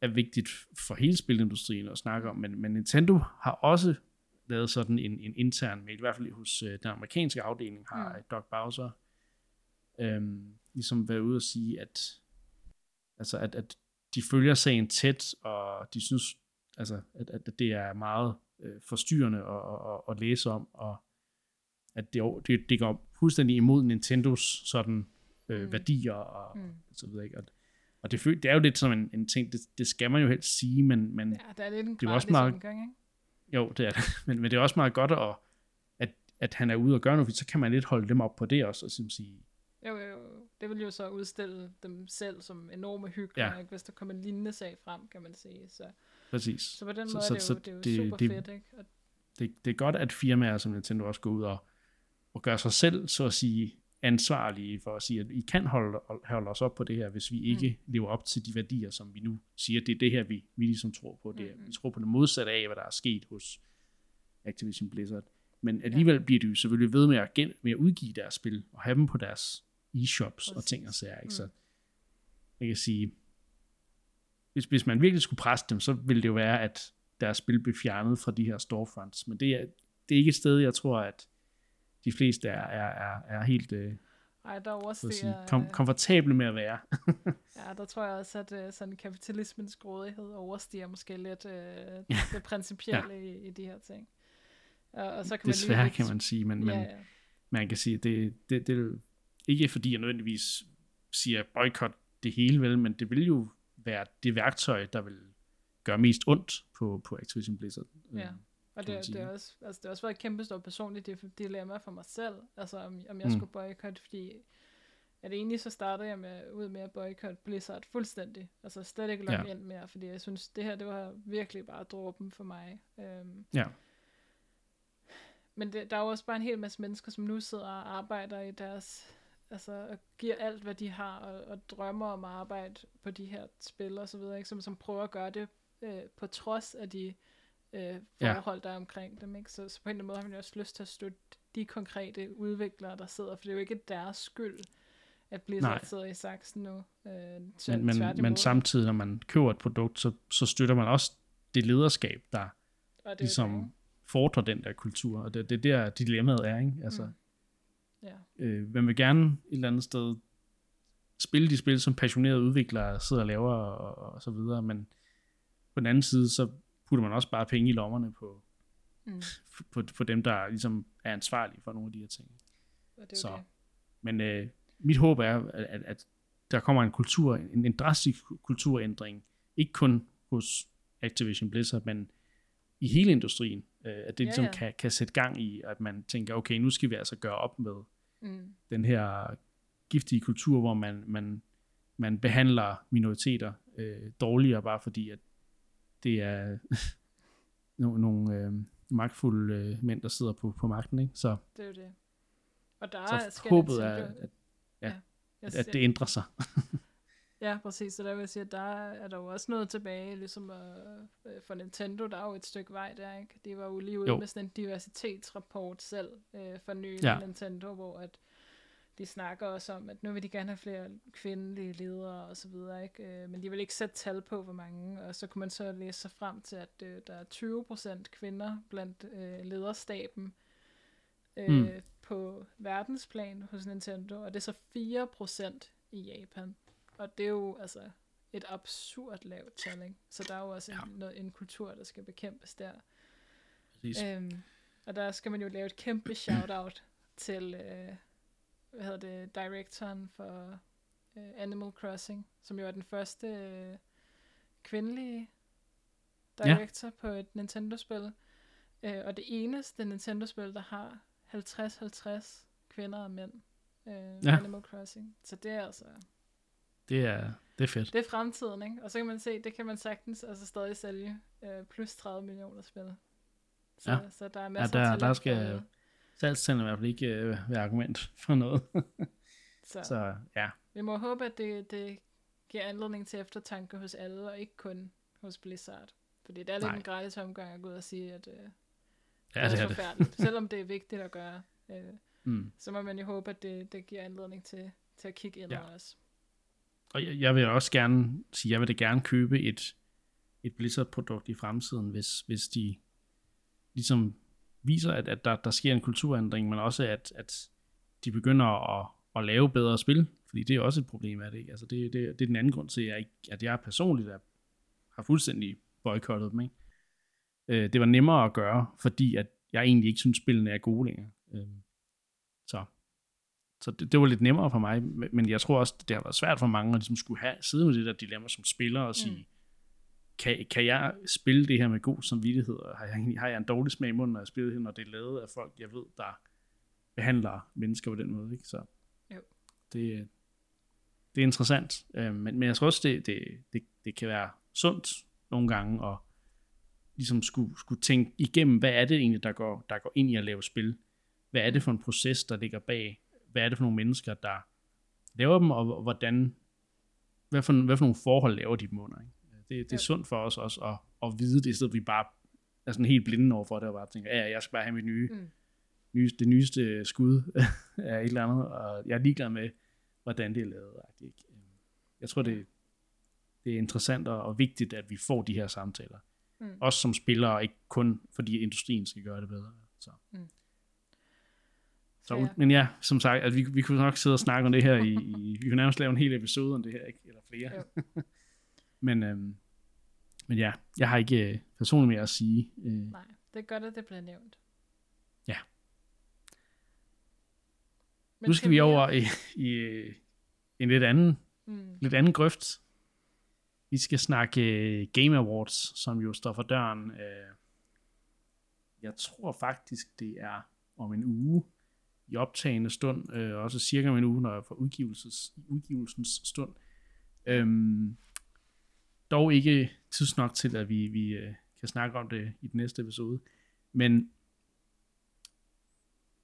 er vigtigt for hele spilindustrien at snakke om, men, men Nintendo har også lavet sådan en, en intern mail, i hvert fald hos øh, den amerikanske afdeling, har Mm. Doug Bowser øhm, ligesom været ude og sige, at, altså at, at de følger sagen tæt, og de synes, altså, at, at det er meget øh, forstyrrende at, at, at, læse om, og at det, det, det går fuldstændig imod Nintendos sådan øh, Mm. værdier og, Mm. mm. så videre. Ikke? Og, og det, det er jo lidt som en, en ting, det, det skal man jo helst sige, men, men Ja, der er lidt en Det er også meget- omgang, ikke? jo, det er det. Men, men det er også meget godt, at, at, at han er ude og gøre noget, for så kan man lidt holde dem op på det også, og sådan sige, Jo, jo, jo. Det vil jo så udstille dem selv som enorme hyggelige, Ja. ikke? hvis der kommer en lignende sag frem, kan man sige. Så, præcis. så på den måde så- er det så jo, det er jo det- super det- fedt, ikke? Og, det, det er godt, at firmaer som Nintendo også går ud og, og gør sig selv, så at sige, ansvarlige for at sige, at I kan holde, holde os op på det her, hvis vi ikke mm. lever op til de værdier, som vi nu siger, det er det her, vi, vi ligesom tror på. Det, er- Mm. Vi tror på det modsatte af, hvad der er sket hos Activision Blizzard. Men alligevel ja. bliver de jo selvfølgelig ved med at, gen, med at udgive deres spil, og have dem på deres e-shops og Præcis. ting og sager. Ikke? Mm. Så jeg kan sige, hvis, hvis man virkelig skulle presse dem, så ville det jo være, at deres spil blev fjernet fra de her storefronts. Men det er, det er ikke et sted, jeg tror, at de fleste er, er, er, er helt øh, ej, der så at overstiger... sige, kom, komfortable med at være. Ja, der tror jeg også, at uh, sådan kapitalismens grådighed overstiger måske lidt Ja. det principielle ja. i, i de her ting. Og, og så kan man Desværre lige kan man sige, men, men ja, ja. man kan sige, at det, det, det er ikke fordi, jeg nødvendigvis siger boykot det hele, vel, men det vil jo være det værktøj, der vil gøre mest ondt på, på Activision Blizzard. Ja. Øhm, Og det, det, er også, altså, det har også været et kæmpe stort personligt dilemma for mig selv, altså om, om jeg Mm. skulle boykotte, fordi at egentlig så startede jeg med, ud med at boykotte Blizzard fuldstændig, altså slet ikke logge Ja. ind mere, fordi jeg synes, det her, det var virkelig bare dråben for mig. Øhm, Ja. Men det, der er jo også bare en hel masse mennesker, som nu sidder og arbejder i deres, altså og giver alt, hvad de har, og, og drømmer om at arbejde på de her spil og så videre, ikke? Som, som prøver at gøre det øh, på trods af de øh, forhold, der er omkring dem. Ikke? Så, så på en eller anden måde har man jo også lyst til at støtte de konkrete udviklere, der sidder, for det er jo ikke deres skyld, at Blizzard Nej. sidder i saksen nu. Øh, Men, men, men, men samtidig, når man køber et produkt, så, så støtter man også det lederskab, der og det ligesom det, fordrer den der kultur, og det, det er der dilemmaet er, ikke? Altså, Mm. Ja. øh, man vil gerne et eller andet sted spille de spil, som passionerede udviklere sidder og laver og, og så videre, men på den anden side, så putter man også bare penge i lommerne på, Mm. på, på dem, der ligesom er ansvarlige for nogle af de her ting. Og det er Så. det. Men øh, mit håb er, at, at, at der kommer en kultur, en, en drastisk kulturændring, ikke kun hos Activision Blizzard, men i hele industrien, øh, at det Ja, ligesom ja. Kan, kan sætte gang i, at man tænker, okay, nu skal vi altså gøre op med Mm. den her giftige kultur, hvor man, man, man behandler minoriteter øh, dårligere, bare fordi, at det er nogle, nogle øh, magtfulde øh, mænd, der sidder på, på magten. Ikke? Så, Det er jo det. Og der så skal håbet er, Nintendo- at, jeg at siger- det ændrer sig. Ja, præcis. Så der vil jeg sige, at der er der jo også noget tilbage, ligesom uh, for Nintendo, der er jo et stykke vej der, ikke? De var jo lige ude Jo. med sådan en diversitetsrapport selv uh, for nylig Ja. Nintendo, hvor at de snakker også om, at nu vil de gerne have flere kvindelige ledere og så videre, ikke? Uh, men de vil ikke sætte tal på, hvor mange, og så kunne man så læse sig frem til, at uh, der er 20% kvinder blandt uh, lederstaben Mm. mm. på verdensplan hos Nintendo, og det er så 4% i Japan. Og det er jo altså et absurd lavt tal, ikke? Så der er jo også Ja. en, noget, en kultur, der skal bekæmpes der. Præcis. Øhm, og der skal man jo lave et kæmpe shout-out til, øh, hvad hedder det, directoren for øh, Animal Crossing, som jo er den første øh, kvindelige director ja. på et Nintendo-spil. Øh, og det eneste Nintendo-spil, der har 50-50 kvinder og mænd. Øh, Ja. Animal Crossing. Så det er altså... Det er, det er fedt. Det er fremtiden, ikke? Og så kan man se, det kan man sagtens altså stadig sælge øh, plus 30 millioner spil. Så, Ja. så der er masser der- af der skal- salgstallene i hvert fald ikke øh, være argument for noget. Så, så ja, vi må håbe, at det, det giver anledning til eftertanke hos alle, og ikke kun hos Blizzard. Fordi det er lidt Nej. en gratis omgang at gå ud og sige, at øh, ja det er det. forfærdeligt. Selvom det er vigtigt at gøre, øh, Mm. så må man jo håbe, at det, det giver anledning til, til at kigge ind Ja. ja. også. Og jeg, jeg vil også gerne sige, jeg vil da gerne købe et, et Blizzard-produkt i fremtiden, hvis, hvis de ligesom viser, at, at der, der sker en kulturændring, men også at, at de begynder at, at lave bedre spil, fordi det er også et problem af det. Ikke? Altså det, det, det er den anden grund til, at jeg, ikke, at jeg personligt er, har fuldstændig boykottet dem. Ikke? Øh, det var nemmere at gøre, fordi at jeg egentlig ikke synes, spillene er gode længere. Øh, så det, det var lidt nemmere for mig, men- jeg tror også, det har været svært for mange, at ligesom skulle have, sidde med det der dilemma som spiller og sige, mm. kan, kan jeg spille det her med god samvittighed, og har jeg, har jeg en dårlig smag i munden, når jeg spiller det, når det er lavet af folk, jeg ved, der behandler mennesker på den måde, ikke? Så Jo. det, det er interessant, øh, men, men jeg tror også, det, det, det, det kan være sundt nogle gange, at ligesom skulle, skulle tænke igennem, hvad er det egentlig, der går, der går ind i at lave spil? Hvad er det for en proces, der ligger bag? Hvad er det for nogle mennesker, der laver dem, og hvordan, hvad for, hvad for nogle forhold laver de dem under? Ikke? Det, det er Ja. sundt for os også at, at vide det, i stedet vi bare er sådan helt blinde over for det, og bare tænker, ja, jeg skal bare have mit nye, Mm. nye det nyeste skud af et eller andet, og jeg er ligeglad med, hvordan det er lavet. Ikke? Jeg tror, det, det er interessant og, vigtigt, at vi får de her samtaler. Mm. Også som spillere, ikke kun fordi industrien skal gøre det bedre. Så. Så, Ja. Men ja, som sagt, at vi, vi kunne nok sidde og snakke om det her i, i vi kunne nærmest lave en hel episode om det her, ikke? eller flere. Men, øhm, men ja, jeg har ikke øh, personligt mere at sige. Øh, Nej, det er godt, at det bliver nævnt. Ja. Men nu skal vi over i, i øh, en lidt anden, Mm. lidt anden grøft. Vi skal snakke øh, Game Awards, som jo står for døren. Øh, jeg tror faktisk, det er om en uge i optagende stund, øh, også cirka en uge, når jeg får udgivelses, udgivelsens stund. Øhm, dog ikke tids nok til, at vi, vi øh, kan snakke om det i den næste episode. Men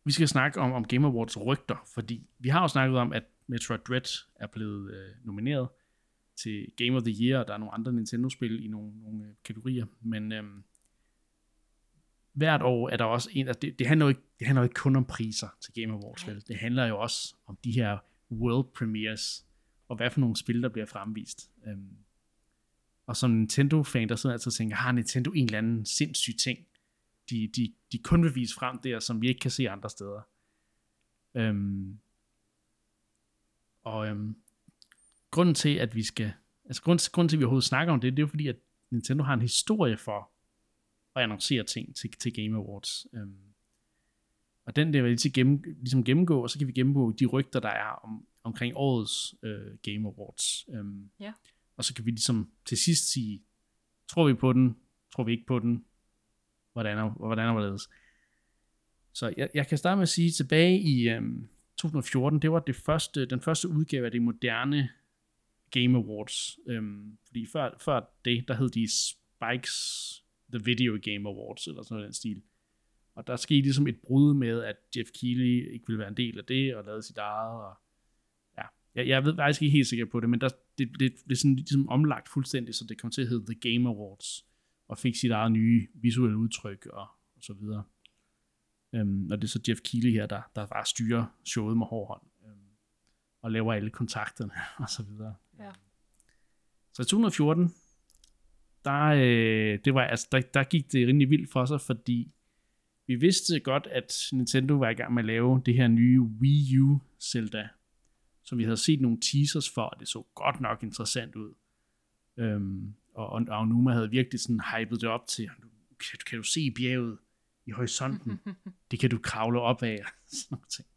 vi skal snakke om, om Game Awards rygter, fordi vi har jo snakket om, at Metroid Dread er blevet øh, nomineret til Game of the Year, og der er nogle andre Nintendo-spil i nogle, nogle øh, kategorier, men øhm, hvert år er der også en, altså det, det, handler jo ikke, det handler jo ikke kun om priser til Game Awards, vel? det handler jo også om de her world premieres, og hvad for nogle spil, der bliver fremvist. Øhm, og som Nintendo-fan, der sidder altid og tænker, har Nintendo en eller anden sindssyg ting, de, de, de kun vil vise frem der, som vi ikke kan se andre steder. Øhm, og øhm, grunden til, at vi skal, altså grunden, grunden til, at vi overhovedet snakker om det, det er jo fordi, at Nintendo har en historie for at annoncere ting til, til Game Awards. Øhm, og den der vil jeg gennem, ligesom gennemgå, og så kan vi gennemgå de rygter, der er om, omkring årets øh, Game Awards. Øhm, Ja. Og så kan vi ligesom til sidst sige, tror vi på den, tror vi ikke på den, hvordan og, hvordan og hvorledes. Så jeg, jeg kan starte med at sige, tilbage i øhm, 2014, det var det første, den første udgave af det moderne Game Awards. Øhm, fordi før, før det, der hed de Spikes The Video Game Awards, eller sådan noget den stil. Og der skete ligesom et brud med, at Jeff Keighley ikke ville være en del af det, og lavede sit eget, og ja, jeg, jeg ved faktisk ikke helt sikker på det, men der, det, det, det er sådan ligesom omlagt fuldstændig, så det kom til at hedde The Game Awards, og fik sit eget nye visuelle udtryk, og, og så videre. Øhm, og det er så Jeff Keighley her, der, der bare styrer showet med hård hånd, øhm, og laver alle kontakterne, og så videre. Ja. Så i 2014, der, øh, det var, altså, der, der gik det rimelig vildt for sig, fordi vi vidste godt, at Nintendo var i gang med at lave det her nye Wii U Zelda, som vi havde set nogle teasers for, og det så godt nok interessant ud. Øhm, og, og Aonuma havde virkelig sådan hypet det op til, kan, kan du se bjerget i horisonten? det kan du kravle op af. sådan nogle ting.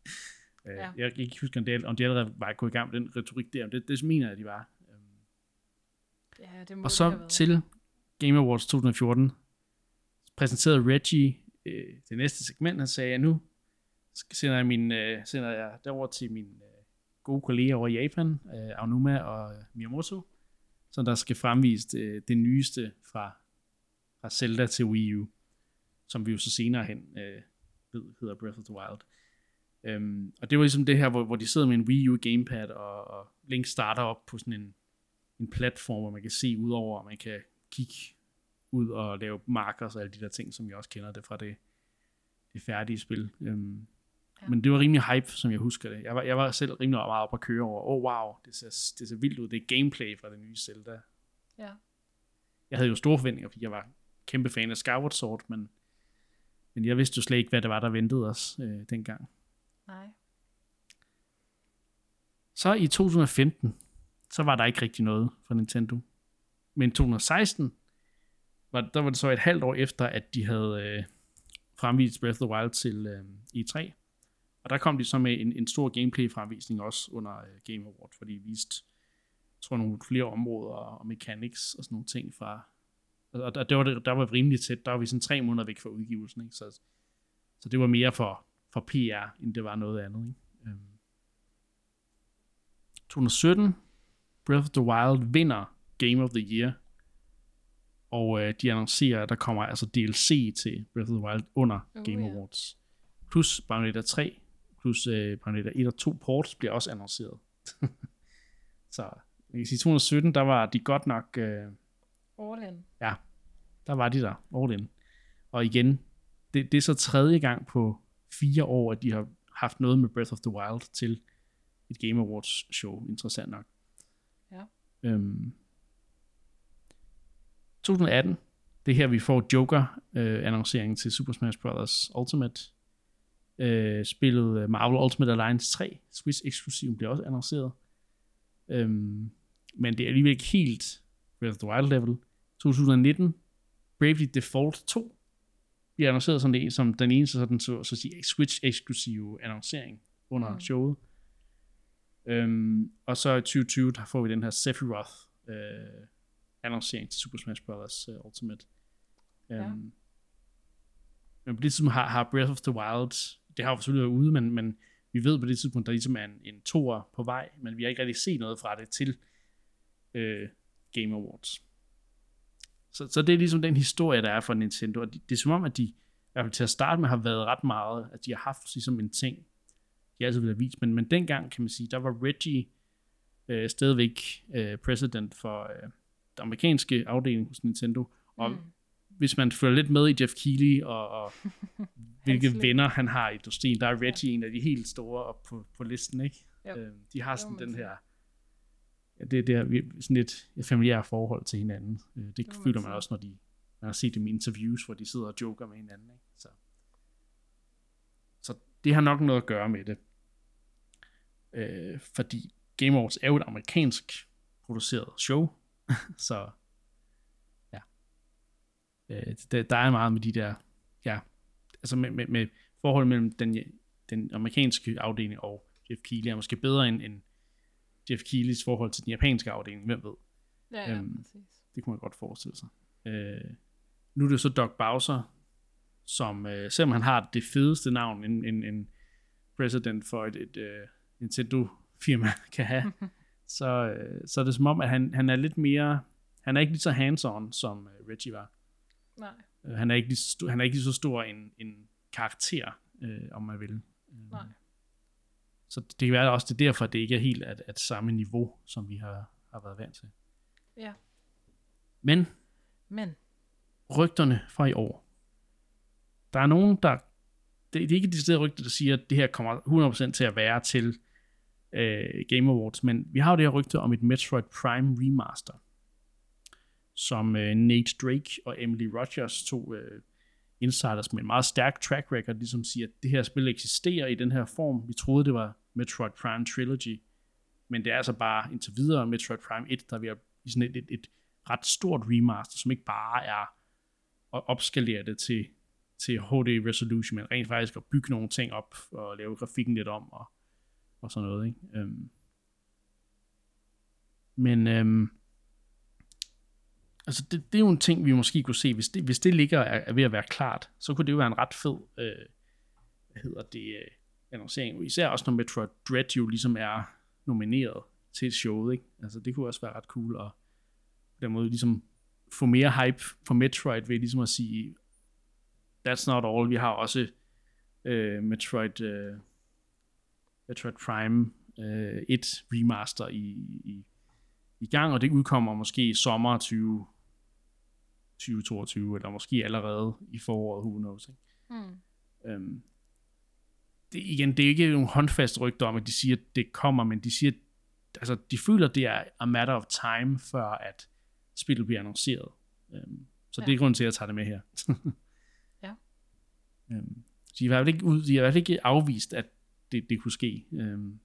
Øh, Ja. Jeg kan ikke huske, om de, om de allerede var gået i gang med den retorik der, men det, det mener jeg, de var. Øhm, Ja, det må og det så været. til Game Awards 2014 præsenterede Reggie øh, det næste segment. Han sagde, nu sender jeg, min, øh, sender jeg derover til min øh, gode kolleger over i Japan, øh, Aonuma og øh, Miyamoto, som der skal fremvise øh, det nyeste fra, fra Zelda til Wii U, som vi jo så senere hen øh, ved hedder Breath of the Wild. Øhm, og det var ligesom det her, hvor, hvor de sidder med en Wii U gamepad, og, og Link starter op på sådan en, en platform, hvor man kan se ud over, og man kan kigge ud og lave markers og alle de der ting, som jeg også kender det fra det, det færdige spil. Øhm, ja. Men det var rimelig hype, som jeg husker det. Jeg var, jeg var selv rimelig meget op at køre over, oh wow, det ser, det ser vildt ud, det er gameplay fra det nye Zelda. Ja. Jeg havde jo store forventninger, fordi jeg var kæmpe fan af Skyward Sword, men, men jeg vidste jo slet ikke, hvad det var, der ventede os øh, dengang. Nej. Så i 2015, så var der ikke rigtig noget fra Nintendo. Men 2016, var, der var det så et halvt år efter, at de havde øh, fremvist Breath of the Wild til øh, E3. Og der kom de så med en, en stor gameplay-fremvisning også under øh, Game Award, fordi de viste, jeg tror, nogle flere områder og mechanics og sådan nogle ting fra... Og der, der, var, det, der var rimelig tæt, der var vi sådan tre måneder væk fra udgivelsen, ikke? Så, så det var mere for, for PR, end det var noget andet, ikke? Øhm. 2017, Breath of the Wild vinder Game of the Year og øh, de annoncerer, at der kommer altså DLC til Breath of the Wild under oh, Game yeah. Awards. Plus Bayonetta 3, plus øh, Bayonetta 1 og 2 ports bliver også annonceret. så jeg kan sige, 2017, der var de godt nok... Øh, all in. Ja, der var de der, all in. Og igen, det, det er så tredje gang på fire år, at de har haft noget med Breath of the Wild til et Game Awards show, interessant nok. Ja. Øhm, 2018, det er her, vi får Joker-annonceringen øh, til Super Smash Bros. Ultimate. Øh, spillet øh, Marvel Ultimate Alliance 3, Switch eksklusiv, bliver også annonceret. Øhm, men det er alligevel ikke helt Breath of the Wild level. 2019, Bravely Default 2 bliver annonceret som, det, som den eneste sådan, så, så sige, Switch eksklusive annoncering under mm. showet. Øhm, og så i 2020, der får vi den her Sephiroth øh, annoncering til Super Smash Bros. Uh, Ultimate. Um, ja. Men på det tidspunkt har, har Breath of the Wild, det har jo selvfølgelig været ude, men, men vi ved på det tidspunkt, der ligesom er en, en toer på vej, men vi har ikke rigtig set noget fra det til uh, Game Awards. Så, så det er ligesom den historie, der er for Nintendo, og det, det er som om, at de i hvert fald til at starte med har været ret meget, at de har haft ligesom en ting, de altid vil have vist, men, men dengang kan man sige, der var Reggie øh, stadigvæk øh, president for, øh, amerikanske afdeling hos Nintendo. Og mm. hvis man følger lidt med i Jeff Keighley og, og hvilke venner han har i industrien, der er Reggie ja. en af de helt store op på, på listen, ikke? Yep. Øh, de har sådan den her ja, det, det er sådan et, et familiært forhold til hinanden. Øh, det, det føler man også, når de man har set dem i interviews, hvor de sidder og joker med hinanden. Ikke? Så. så det har nok noget at gøre med det. Øh, fordi Game Awards er jo et amerikansk produceret show, så ja. Øh, der, der er meget med de der, ja, altså med, med, med forholdet mellem den, den amerikanske afdeling og Jeff Keighley er måske bedre end, end Jeff Keighley's forhold til den japanske afdeling, hvem ved. Ja, ja, øhm, Det kunne man godt forestille sig. Øh, nu er det så Doc Bowser, som øh, selvom han har det fedeste navn, en, en, en president for et, et uh, Nintendo firma kan have, så, øh, så er det som om, at han, han er lidt mere, han er ikke lige så hands-on, som øh, Reggie var. Nej. Øh, han, er ikke lige så, han er ikke lige så stor en, en karakter, øh, om man vil. Nej. Så det kan være også det derfor, at det ikke er helt at, at samme niveau, som vi har, har været vant til. Ja. Men, Men, rygterne fra i år. Der er nogen, der, det, det er ikke de steder rygter, der siger, at det her kommer 100% til at være til øh, Game Awards, men vi har jo det her rygte om et Metroid Prime remaster, som øh, Nate Drake og Emily Rogers, to øh, insiders med en meget stærk track record, ligesom siger, at det her spil eksisterer i den her form. Vi troede, det var Metroid Prime Trilogy, men det er altså bare indtil videre Metroid Prime 1, der vi i sådan et, et, et ret stort remaster, som ikke bare er at opskalere det til, til HD resolution, men rent faktisk at bygge nogle ting op og lave grafikken lidt om og og sådan noget. Ikke? Øhm. Men øhm, altså det, det er jo en ting, vi måske kunne se, hvis det, hvis det ligger er, er ved at være klart, så kunne det jo være en ret fed, øh, hvad hedder det, øh, annoncering. Især også når Metroid Dread jo ligesom er nomineret til showet, ikke? Altså det kunne også være ret cool at på den måde ligesom få mere hype for Metroid ved ligesom at sige, that's not all, vi har også øh, Metroid, øh, Metroid Prime øh, 1 remaster i, i, i gang, og det udkommer måske i sommer 20, 2022, eller måske allerede i foråret, who knows. Ikke? Mm. Øhm, det, igen, det er ikke nogle håndfaste rygter om, at de siger, at det kommer, men de siger, altså, de føler, at det er a matter of time, før at spillet bliver annonceret. Øhm, så ja. det er grunden til, at jeg tager det med her. ja. Øhm, de har i hvert fald ikke, ud, de har i hvert fald ikke afvist, at det, det kunne ske. Øhm,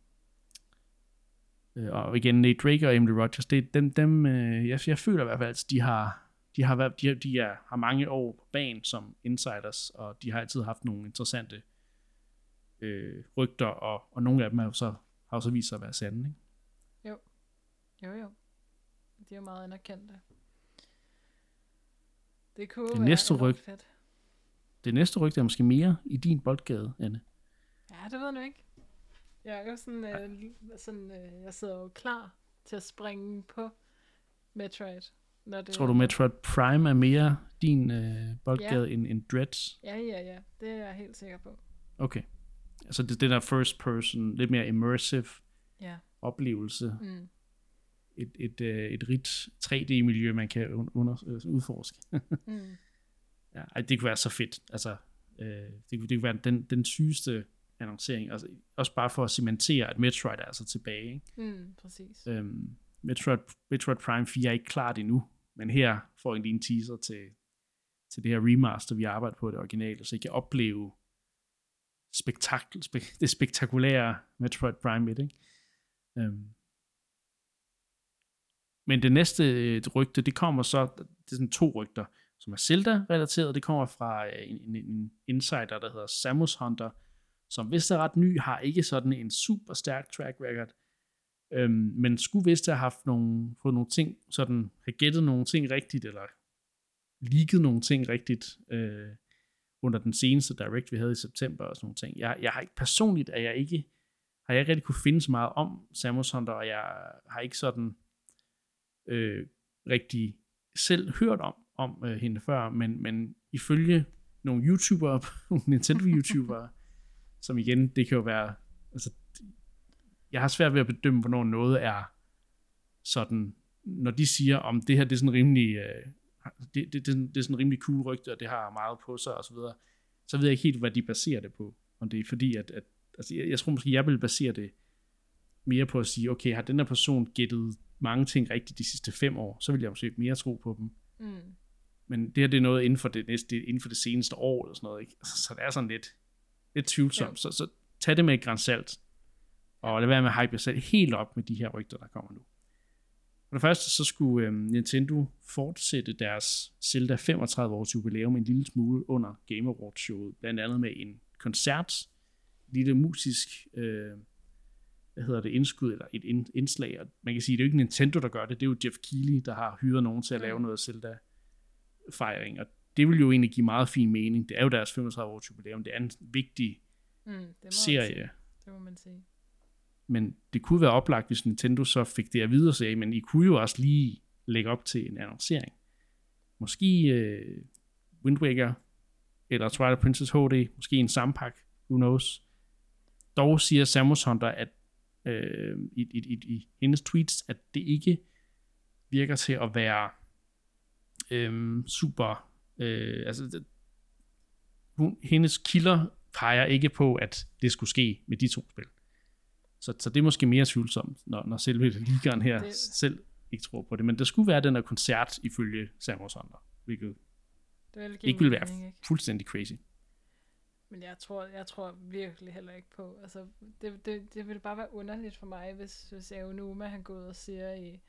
øh, og igen, Nate Drake og Emily Rogers, det, dem, dem øh, jeg, jeg føler i hvert fald, at de har, de har, været, de, har, de er, har mange år på banen som insiders, og de har altid haft nogle interessante øh, rygter, og, og nogle af dem er så, har jo så vist sig at være sande. Ikke? Jo. Jo, jo. De er jo meget anerkendte. Det kunne det være næste enormt ryg, fedt. det næste rygte er måske mere i din boldgade, Anne. Ja, det ved jeg ikke. Jeg er jo sådan, øh, sådan øh, jeg sidder jo klar til at springe på Metroid. Når det Tror du, Metroid Prime er mere din øh, boldgade ja. end, end Dreads? Ja, ja, ja. Det er jeg helt sikker på. Okay. Altså det, det der first person, lidt mere immersive Ja. oplevelse. Mm. Et, et, øh, et rigt 3D-miljø, man kan un- under, øh, udforske. Mm. ja, ej, det kunne være så fedt. Altså, øh, det, kunne, det kunne være den, den sygeste annoncering. Altså, også bare for at cementere, at Metroid er altså tilbage. Ikke? Mm, præcis. Øhm, Metroid, Metroid Prime 4 er ikke klart endnu, men her får I lige en teaser til, til det her remaster, vi arbejder på det originale, så I kan opleve spektakl, spek, det spektakulære Metroid Prime 1. Ikke? Øhm. Men det næste øh, rygte, det kommer så, det er sådan to rygter, som er Zelda-relateret. Det kommer fra øh, en, en, en insider, der hedder Samus Hunter, som vist er ret ny, har ikke sådan en super stærk track record, øhm, men skulle vist have haft nogle, fået nogle ting, sådan have gættet nogle ting rigtigt, eller ligget nogle ting rigtigt, øh, under den seneste direct, vi havde i september og sådan nogle ting. Jeg, jeg har ikke, personligt at jeg ikke, har jeg ikke rigtig kunne finde så meget om Samus Hunter, og jeg har ikke sådan øh, rigtig selv hørt om, om øh, hende før, men, men ifølge nogle YouTubere, nogle Nintendo-YouTubere, som igen, det kan jo være, altså, jeg har svært ved at bedømme, hvornår noget er sådan, når de siger, om det her, det er sådan rimelig, øh, det, det, det, det er sådan rimelig cool rygte, og det har meget på sig, og så videre, så ved jeg ikke helt, hvad de baserer det på. Om det er fordi, at, at altså, jeg, jeg tror måske, jeg vil basere det mere på at sige, okay, har den her person gættet mange ting rigtigt de sidste fem år, så vil jeg måske mere tro på dem. Mm. Men det her, det er noget inden for det, næste, inden for det seneste år, eller sådan noget, ikke? Altså, så det er sådan lidt, lidt tvivlsomt. Så, så tag det med et grænsalt, og lad være med at hype jer selv helt op med de her rygter, der kommer nu. For det første, så skulle øhm, Nintendo fortsætte deres Zelda 35 års jubilæum en lille smule under Game Awards showet, blandt andet med en koncert, et lille musisk, øh, hvad hedder det, indskud, eller et ind, indslag, og man kan sige, det er jo ikke Nintendo, der gør det, det er jo Jeff Keighley, der har hyret nogen til at lave noget Zelda-fejring, og det vil jo egentlig give meget fin mening. Det er jo deres 35 års jubilæum, det er en vigtig Mm, det må serie, det må man sige. men det kunne være oplagt, hvis Nintendo så fik det at vide og sagde, men I kunne jo også lige lægge op til en annoncering. Måske øh, Wind Waker, eller Twilight Princess HD, måske en sampak, who knows. Dog siger Samus Hunter, at øh, i, i, i, i hendes tweets, at det ikke virker til at være øh, super, øh, altså det, hun, hendes kilder peger ikke på, at det skulle ske med de to spil. Så, så det er måske mere tvivlsomt, når, når selve ligaen her det... Selv ikke tror på det. Men der skulle være den her koncert ifølge Samus Hunter, hvilket Det vil ikke ville være mening, ikke? fuldstændig crazy. Men jeg tror, jeg tror virkelig heller ikke på, altså det, det, det ville bare være underligt for mig, hvis, hvis Aonuma han går ud og siger i,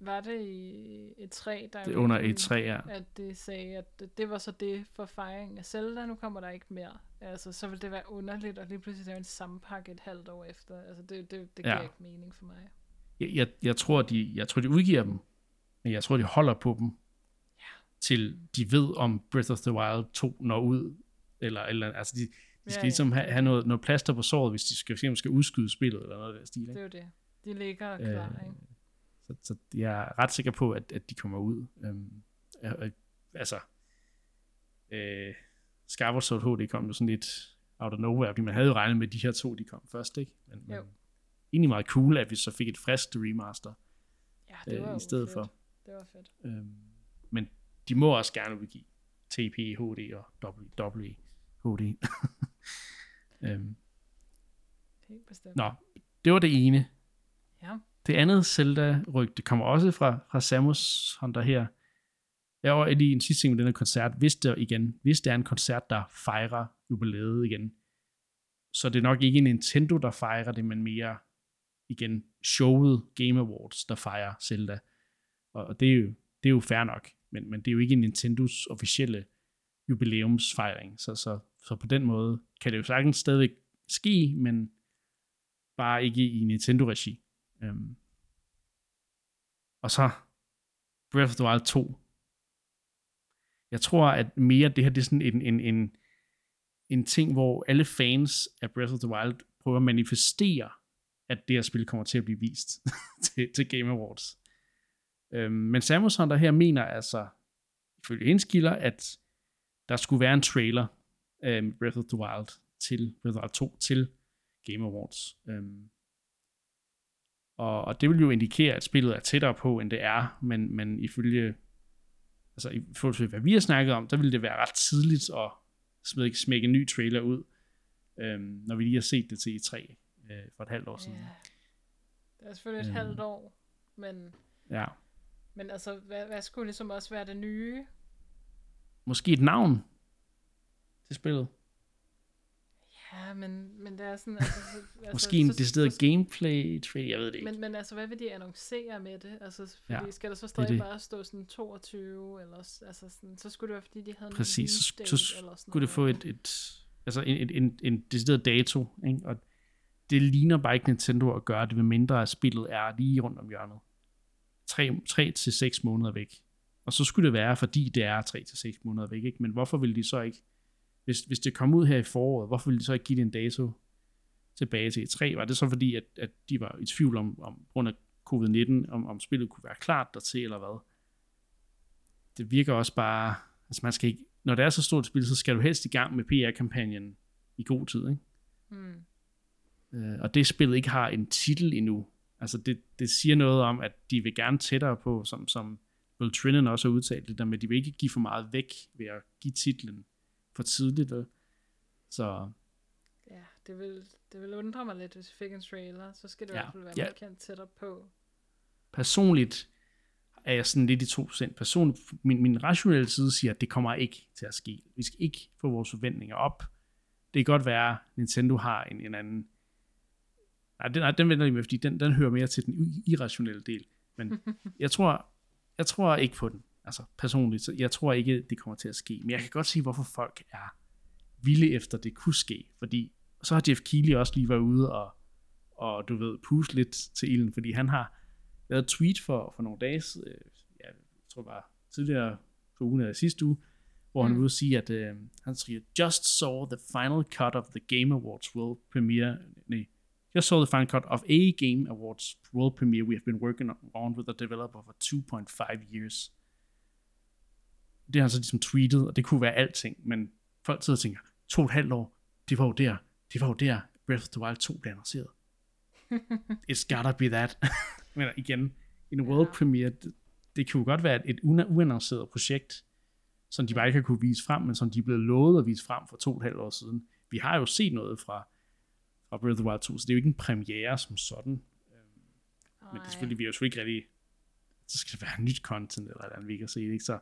var det i et 3, der Det er under E3, ja. at det sagde, at det, det var så det for fejringen af Zelda, nu kommer der ikke mere. Altså, så vil det være underligt, og lige pludselig lave en sammenpakke et halvt år efter. Altså, det, det, det giver Ja. ikke mening for mig. Jeg, jeg, jeg, tror, de, jeg tror, de udgiver dem, men jeg tror, de holder på dem, Ja. til de ved, om Breath of the Wild 2 når ud. Eller, eller altså, de, de skal Ja, ja, ligesom have, have noget, noget plaster på såret, hvis de skal, skal udskyde spillet, eller noget af den stil. Det Ikke? er jo det. De ligger klar, Øh, ikke? Så, så jeg er ret sikker på, at, at de kommer ud. Øhm, øh, øh, altså, øh, Skyward Sword HD kom jo sådan lidt out of nowhere, fordi man havde jo regnet med, at de her to, de kom først, ikke? Men, men egentlig meget cool, at vi så fik et frisk remaster Ja, det øh, var jo i stedet fedt. for. Det var fedt. Øhm, men de må også gerne udgive TP HD og WWE HD. øhm, Helt bestemt. nå, det var det ene. Ja. Det andet Zelda-rygte kommer også fra, fra Samus Hunter her. Jeg var lige en sidste ting med den her koncert. Hvis det, igen, hvis det er en koncert, der fejrer jubilæet igen, så det er nok ikke Nintendo, der fejrer det, men mere igen showet Game Awards, der fejrer Zelda. Og, og det, er jo, det er jo fair nok, men, men det er jo ikke Nintendos officielle jubilæumsfejring. Så, så, så på den måde kan det jo sagtens stadigvæk ske, men bare ikke i Nintendo-regi. Øhm. Og så Breath of the Wild 2. Jeg tror, at mere det her det er sådan en, en, en, en ting, hvor alle fans af Breath of the Wild prøver at manifestere, at det her spil kommer til at blive vist til, til Game Awards. Øhm, men Samus Hunter her mener altså, ifølge hendes kilder, at der skulle være en trailer af Breath of the Wild til Breath of the Wild 2 til Game Awards. Øhm, og, og det vil jo indikere, at spillet er tættere på, end det er, men, men ifølge, altså i forhold til, hvad vi har snakket om, der ville det være ret tidligt at smække, smække en ny trailer ud, øhm, når vi lige har set det til E3 øh, for et halvt år siden. Ja. Det er selvfølgelig et Øhm. halvt år, men, Ja. men altså, hvad, hvad skulle ligesom også være det nye? Måske et navn til spillet. Ja, men, men det er sådan... Altså, så- altså, Måske en decideret gameplay trailer, jeg ved det ikke. Men, men altså, hvad vil de annoncere med det? Altså, fordi Ja, skal der så det stadig det. bare stå sådan 22, eller altså sådan, så skulle det være, fordi de havde Præcis, så, så skulle det få et, et altså en, en, en, en decideret dato, ikke? og det ligner bare ikke Nintendo at gøre det, med mindre at spillet er lige rundt om hjørnet. 3, 3 til 6 måneder væk. Og så skulle det være, fordi det er 3 til 6 måneder væk, ikke? men hvorfor ville de så ikke, hvis, hvis det kom ud her i foråret, hvorfor ville de så ikke give det en dato tilbage til E3? Var det så fordi, at, at de var i tvivl om, om grund af covid-19, om, om spillet kunne være klart dertil, eller hvad? Det virker også bare, altså man skal ikke, når det er så stort et spil, så skal du helst i gang med PR-kampagnen i god tid, ikke? Hmm. Øh, og det spillet ikke har en titel endnu. Altså det, det siger noget om, at de vil gerne tættere på, som, som Will Trinan også har udtalt det der med, at de vil ikke give for meget væk ved at give titlen for tidligt. Vel? Så Ja, det vil, det vil undre mig lidt, hvis vi fik en trailer. Så skal det Ja, i hvert fald være ja. markant tættere på. personligt er jeg sådan lidt i 2%. Personligt, min, min rationelle side siger, at det kommer ikke til at ske. Vi skal ikke få vores forventninger op. Det kan godt være, at Nintendo har en, en anden... Nej, den, nej, den venter jeg med, fordi den, den hører mere til den irrationelle del. Men jeg tror, jeg tror ikke på den. Altså personligt, så jeg tror ikke, det kommer til at ske. Men jeg kan godt se, hvorfor folk er vilde efter, det kunne ske. Fordi så har Jeff Keighley også lige været ude og, og du ved, puste lidt til ilden, fordi han har lavet et tweet for, for nogle dage, øh, jeg tror bare tidligere på ugen eller sidste uge, hvor han Mm. ude og sige, at øh, han siger, just saw the final cut of the Game Awards world premiere, nej, just saw the final cut of a Game Awards world premiere we have been working on with the developer for 2.5 years. Det har han så ligesom tweetet, og det kunne være alting, men folk sidder og tænker, to og et halvt år, det var jo der, det var jo der, Breath of the Wild 2 blev annonceret. It's gotta be that. Men igen, en world premiere, det, det kunne godt være et, uannonceret projekt, som de bare ikke har kunne vise frem, men som de er blevet lovet at vise frem for to og et halvt år siden. Vi har jo set noget fra, fra Breath of the Wild 2, så det er jo ikke en premiere som sådan. Men det er selvfølgelig, vi er jo selvfølgelig ikke rigtig, så skal det være nyt content, eller hvordan vi kan se det, ikke? Så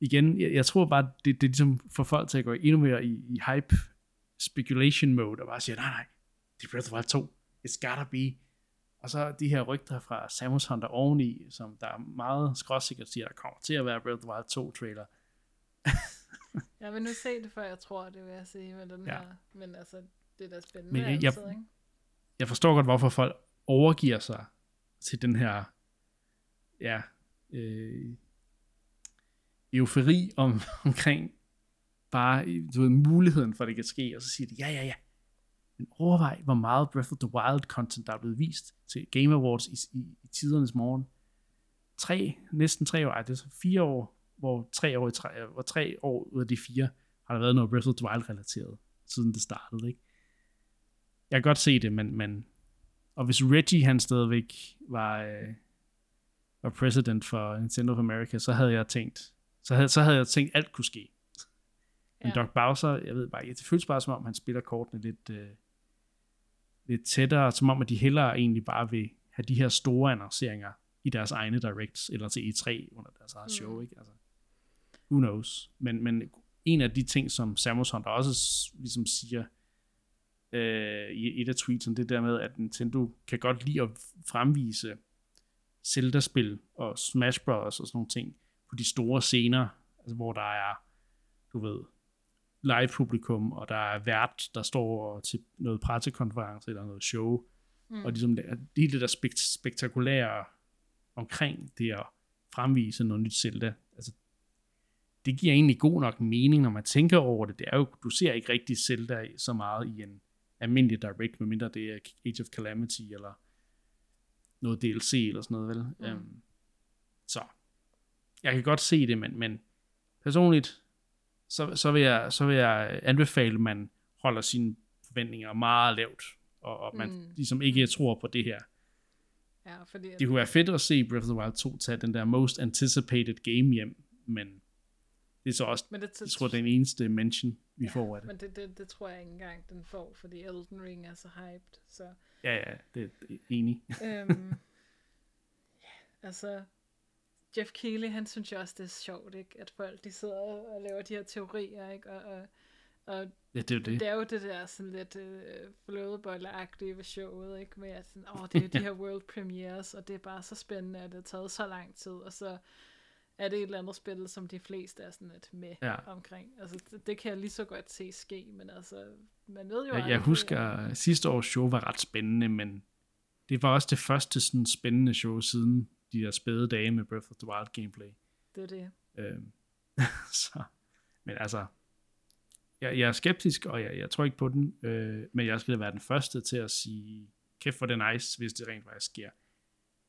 igen, jeg, jeg tror bare, det, det er ligesom for folk til at gå endnu mere i, i hype speculation mode, og bare sige, nej, nej, det er Breath of the Wild 2, it's gotta be. Og så de her rygter fra Samus Hunter oveni, som der er meget skråsikkert siger, der kommer til at være Breath of the Wild 2 trailer. Jeg vil nu se det, før jeg tror, det vil jeg sige med den Ja. her. Men altså, det er da spændende Men jeg- jeg, jeg- altid, ikke? jeg forstår godt, hvorfor folk overgiver sig til den her ja, øh, eufori om, omkring bare du ved, muligheden for, at det kan ske, og så siger de, ja, ja, ja, men overvej, hvor meget Breath of the Wild content, der er blevet vist til Game Awards i, i, i tidernes morgen. Tre, næsten tre år, ej, det er så fire år, hvor tre år, i tre, hvor tre år ud af de fire har der været noget Breath of the Wild relateret, siden det startede, ikke? Jeg kan godt se det, men, men og hvis Reggie han stadigvæk var, øh, var president for Nintendo of America, så havde jeg tænkt, så havde, så havde jeg tænkt, alt kunne ske. Men Ja. Doc Bowser, jeg ved bare, det føles bare som om, han spiller kortene lidt, øh, lidt tættere, som om, at de hellere egentlig bare vil have de her store annonceringer i deres egne directs, eller til E3 under deres eget Mm. show, ikke? Altså, who knows? Men, men en af de ting, som Samus Hunter også ligesom siger øh, i et af tweetsene, det der med, at Nintendo kan godt lide at fremvise Zelda-spil og Smash Bros. og sådan nogle ting på de store scener, altså hvor der er, du ved, live publikum, og der er vært, der står til noget pressekonference eller noget show, Mm. og ligesom det, hele det der spekt- spektakulære omkring det at fremvise noget nyt Zelda, altså det giver egentlig god nok mening, når man tænker over det. Det er jo, du ser ikke rigtig Zelda så meget i en almindelig direct, medmindre det er Age of Calamity, eller noget DLC, eller sådan noget, vel? Mm. Øhm, så, jeg kan godt se det, men, men personligt, så, så, vil jeg, så vil jeg anbefale, at man holder sine forventninger meget lavt, og, og man Mm. ligesom ikke Mm. tror på det her. Ja, fordi Det kunne være fedt at se Breath of the Wild 2 tage den der most anticipated game hjem, men det er så også, men det, jeg tror, det er den eneste mention, vi Ja, får af det. Men det, det, det tror jeg ikke engang, den får, fordi Elden Ring er så hyped. Så, Ja, ja, det det er enig. øhm, ja, altså, Jeff Keighley, han synes jo også, det er sjovt, ikke? At folk, de sidder og laver de her teorier, ikke? Og, og, og Ja, det er jo det. det er jo det der sådan lidt øh, flødebolle-agtige ved showet, ikke? Med at sådan, åh, det er de her world premieres, og det er bare så spændende, at det har taget så lang tid, og så er det et eller andet spil, som de fleste er sådan lidt med Ja. omkring. Altså, det, det kan jeg lige så godt se ske, men altså, man ved jo Jeg, jeg husker, at sidste års show var ret spændende, men det var også det første sådan spændende show siden de der spæde dage med Breath of the Wild gameplay. Det er det. Øhm, så, men altså, jeg, jeg er skeptisk, og jeg, jeg tror ikke på den, øh, men jeg skal da være den første til at sige, kæft for det nice, hvis det rent faktisk sker.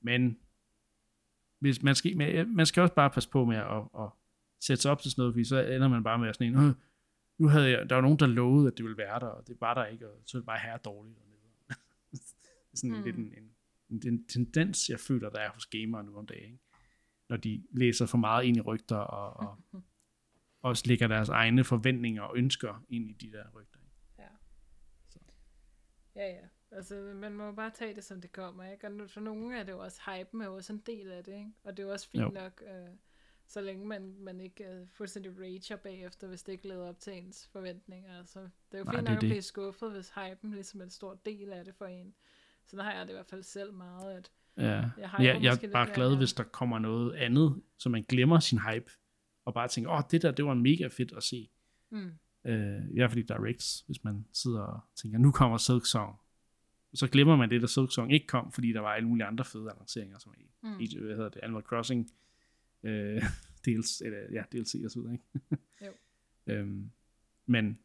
Men hvis man, skal, men man skal også bare passe på med at, at, sætte sig op til sådan noget, fordi så ender man bare med at sådan en, "Øh, nu havde jeg, der var nogen, der lovede, at det ville være der, og det var der ikke, og så er det bare her dårligt. Og nederen." sådan mm. lidt en, en, en, en, tendens, jeg føler, der er hos gamere nu om dagen. Ikke? Når de læser for meget ind i rygter, og, og også lægger deres egne forventninger og ønsker ind i de der rygter. Ikke? Ja. Så. Ja, ja. Altså, man må bare tage det, som det kommer, ikke? Og for nogle er det jo også, hypen er jo også en del af det, ikke? Og det er jo også fint Jo. nok, øh, så længe man, man ikke øh, fuldstændig rager bagefter, hvis det ikke leder op til ens forventninger. Altså, det er jo Nej, fint det nok at blive skuffet, hvis hypen ligesom er en stor del af det for en. Så der har jeg det i hvert fald selv meget, at Ja. Jeg hyper jeg, jeg er bare glad, ja. hvis der kommer noget andet, så man glemmer sin hype, og bare tænker, åh, oh, det der, det var mega fedt at se. mm, Øh, I hvert fald i directs, hvis man sidder og tænker, nu kommer Silk Song. Så glemmer man det, der Silk Song ikke kom, fordi der var alle mulige andre fede annonceringer, som i, mm, i hvad hedder det, Animal Crossing, øh, dels, eller, ja, DLC og så videre, ikke? Jo. øhm, men,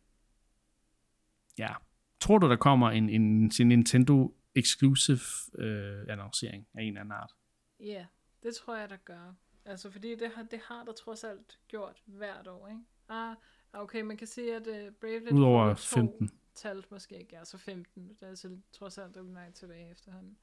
ja, tror du, der kommer en, en, en Nintendo exclusive øh, annoncering af en eller anden art? Ja, det tror jeg, der gør. Altså, fordi det har, det har der trods alt gjort hvert år, ikke? Ah, okay, man kan sige, at uh, Bravely Udover Default 2 15. talt måske ikke så 15. Det er altså trods alt rimelig langt tilbage efterhånden.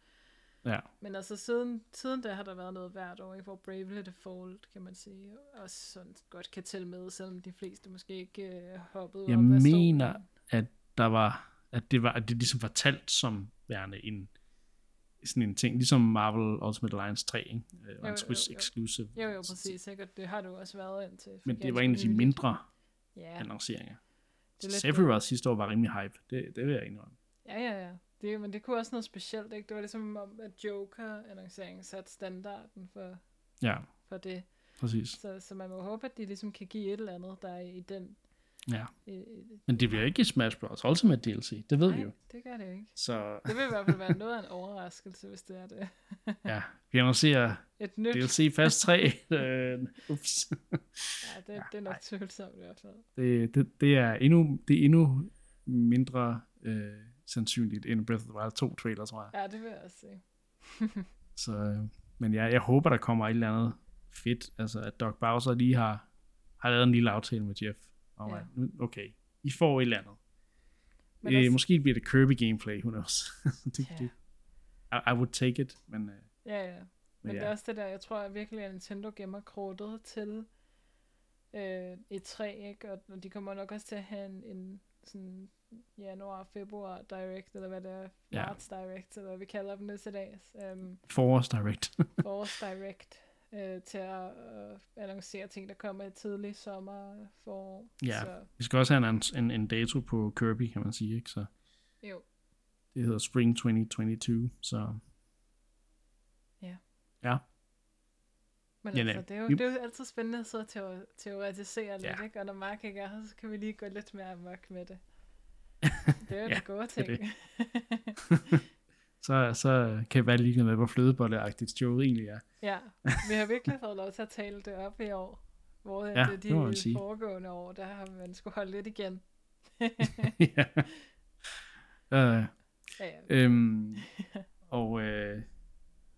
Ja. Men altså, siden, siden da har der været noget hvert år, ikke? hvor Bravely Default, kan man sige, også sådan godt kan tælle med, selvom de fleste måske ikke uh, hoppede Jeg op af stolen. mener, at der var, at det var, at det ligesom var talt som værende en, sådan en ting, ligesom Marvel Ultimate Alliance 3, ikke? Øh, Jo, en Switch exclusive. Jo, jo, præcis. Sikkert. Det har du også været indtil. Men det var en af de mindre Ja, annonceringer. er Sephiroth sidste år var rimelig hype. Det, det vil jeg indrømme. Ja, ja, ja. Det, men det kunne også noget specielt, ikke? Det var ligesom om, at Joker-annonceringen satte standarden for, Ja, for det. præcis. Så, så man må håbe, at de ligesom kan give et eller andet, der er i den... Ja. I, Men det bliver ikke i Smash Bros. Ultimate DLC. Det ved vi nej, jo. det gør det jo ikke. Så Det vil i hvert fald være noget af en overraskelse, hvis det er det. ja, vi annoncerer Et nyt... DLC Fast 3. øh, ups. Ja, det, Ja, det er nok tvivlsomt i hvert fald. det, det, det, er endnu, det er endnu mindre øh, sandsynligt end Breath of the Wild 2 trailer, tror jeg. Ja, det vil jeg også sige. Så, øh, men jeg, jeg håber, der kommer et eller andet fedt. Altså, at Doc Bowser lige har, har lavet en lille aftale med Jeff. Alright, nu- okay. I får et eller andet. Men Øh, også- måske bliver det Kirby gameplay, who knows. det, Ja. det, I, I would take it, men, øh, Ja, ja. Men men det er ja. også det der, jeg tror at virkelig, at Nintendo gemmer kortet til øh, E3, ikke? Og og de kommer nok også til at have en, en sådan januar, februar direct, eller hvad det er, Ja. marts direct, eller hvad vi kalder dem nu til dags, um, Forårs Direct. forårs direct, øh, til at øh, annoncere ting, der kommer i tidlig sommer, forår. Ja. Så, Vi skal også have en, en, en dato på Kirby, kan man sige, ikke? Så jo. det hedder Spring 2022, så Ja. Ja. Men Ja, altså, det er, jo, det er jo altid spændende at sidde og teori- teoretisere lidt, Ja. ikke? Og når Mark ikke er her, så kan vi lige gå lidt mere amok med det. Det er jo Ja, den gode ting. det. så, så kan jeg være lige med, hvor flødebolleagtigt showet egentlig er. ja, vi har virkelig fået lov til at tale det op i år. Hvor Ja, det, det de sige. foregående år, der har man skulle holde lidt igen. ja. Uh, ja, ja. øhm, og øh,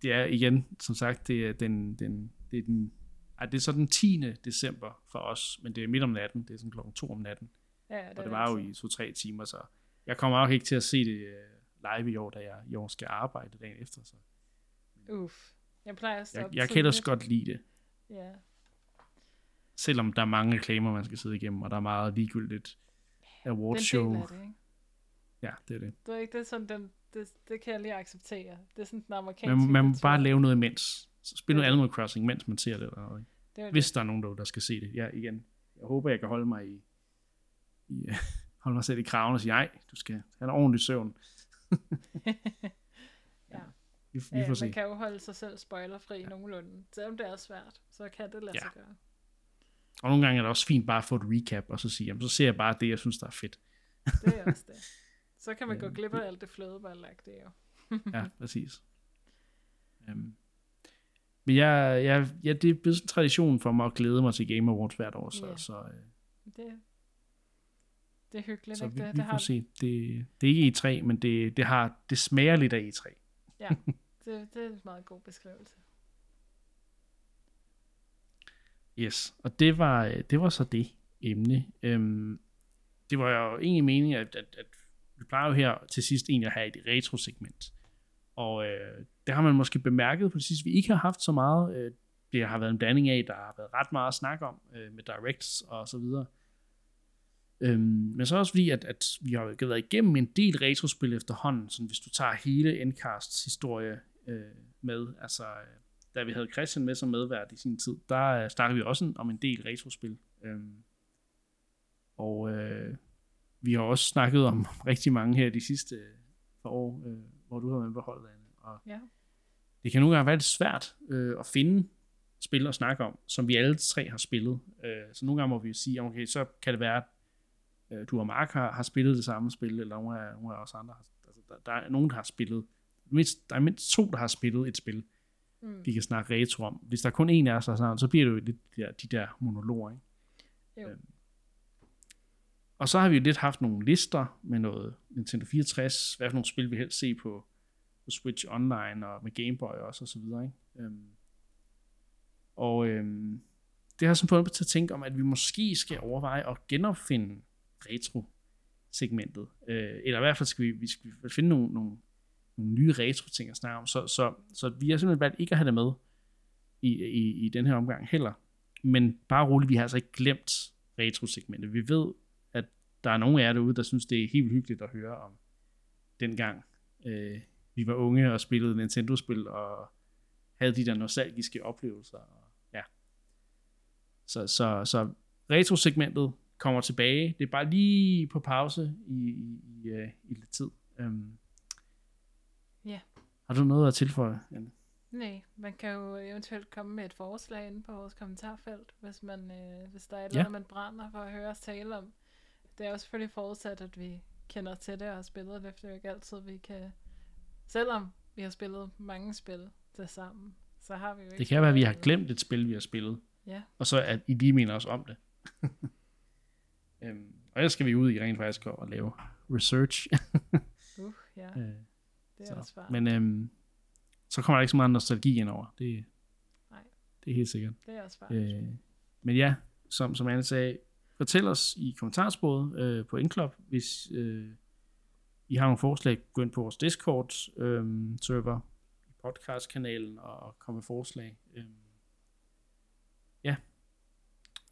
det er igen, som sagt, det er den, den, det er den, ej, det er så den 10. december for os, men det er midt om natten, det er sådan klokken 2 om natten, ja, ja og det var jo i 2-3 timer, så jeg kommer nok ikke til at se det øh, live i år, da jeg i år skal arbejde dagen efter, så Uff. Jeg plejer at stå jeg, jeg kan ellers godt lide det, Ja. selvom der er mange reklamer, man skal sidde igennem, og der er meget ligegyldigt Det award er en show. del det, ikke? Ja, det er det. Det er ikke det er sådan, den, det, det kan jeg lige acceptere. Det er sådan den amerikanske Man, man må bare lave noget imens. Spil noget. Animal Crossing, mens man ser det. Eller, det er jo hvis der er nogen, der, der skal se det. Ja, igen. Jeg håber, jeg kan holde mig i, i holde mig selv i kraven og sige, nej, du skal have en ordentlig søvn. Ja. Vi, vi får se. man kan jo holde sig selv spoilerfri ja. nogenlunde. Selvom det er svært, så kan det lade Ja. sig gøre. Og nogle gange er det også fint bare at få et recap, og så sige, jamen, så ser jeg bare det, jeg synes, der er fedt. Det er også det. Så kan man Ja, gå glip af alt det flødeballagt, det er jo. Ja, præcis. Um, men jeg, jeg, ja, det er blevet sådan en tradition for mig at glæde mig til Game Awards hvert år, så, Ja. så, øh, Det, det er hyggeligt, så ikke? vi, det, vi det, har, se. Det, det er ikke E3, men det, det, har, det smager lidt af E E3. det, det er en meget god beskrivelse. Yes, og det var, det var så det emne. Øhm, det var jo egentlig meningen, at, at, at vi plejer jo her til sidst egentlig at have et retro-segment. Og øh, det har man måske bemærket på det sidste, vi ikke har haft så meget. Øh, det har været en blanding af, der har været ret meget at snakke om øh, med directs og så videre. Øhm, men så også fordi, at, at vi har været igennem en del retrospil efterhånden, så hvis du tager hele Endcasts historie øh, med, altså øh, da vi havde Christian med som medvært i sin tid, der øh, snakkede vi også om en del retrospil. Øhm, og øh, vi har også snakket om rigtig mange her de sidste øh, par år, øh, hvor du har været med på holdet, Anne. Og Ja. det kan nogle gange være lidt svært øh, at finde spil at snakke om, som vi alle tre har spillet. Øh, så nogle gange må vi jo sige, okay, så kan det være, at øh, du og Mark har, har spillet det samme spil, eller nogle af, nogle af os andre. Altså, der, der er nogen, der har spillet, mindst, der er mindst to, der har spillet et spil, Mm. vi kan snakke retro om. Hvis der er kun en af os, der snakker, så bliver det jo lidt de der, de der monologer, ikke? Jo. Øhm. Og så har vi jo lidt haft nogle lister med noget Nintendo 64, hvad for nogle spil vi helst se på, på Switch Online og med Game Boy også og så videre, ikke? Øhm. Og øhm, det har sådan fået mig til at tænke om, at vi måske skal overveje at genopfinde retro-segmentet. Øh, eller i hvert fald skal vi, vi skal finde nogle, nogle, nogle nye retro-ting at snakke om. Så, så, så vi har simpelthen valgt ikke at have det med i, i, i den her omgang heller. Men bare roligt, vi har altså ikke glemt retro-segmentet. Vi ved, at der er nogen af jer derude, der synes, det er helt hyggeligt at høre om dengang øh, vi var unge og spillede Nintendo-spil og havde de der nostalgiske oplevelser. Og, ja. Så, så, så retro-segmentet kommer tilbage. Det er bare lige på pause i, i, i, øh, i lidt tid. Um, Ja. Har du noget at tilføje, Anne? Nej, man kan jo eventuelt komme med et forslag inde på vores kommentarfelt, hvis, man, øh, hvis der er et Ja. eller man brænder for at høre os tale om. Det er jo selvfølgelig forudsat, at vi kender til det og har spillet det, for det er jo ikke altid, vi kan... Selvom vi har spillet mange spil til sammen, så har vi jo ikke... Det kan være, at vi har glemt et spil, vi har spillet, Ja, og så at I lige mener os om det. um, og ellers skal vi ud i rent faktisk og lave research. uh, ja, Øh, det er så. også svært. Men øhm, så kommer der ikke så meget nostalgi ind over. Det, Nej. det er helt sikkert. det er også svært. Øh, men ja, som, som Anne sagde, fortæl os i kommentarsporet øh, på Endclub, hvis øh, I har nogle forslag. Gå ind på vores Discord-server, i podcastkanalen og kom med forslag. Øh, ja.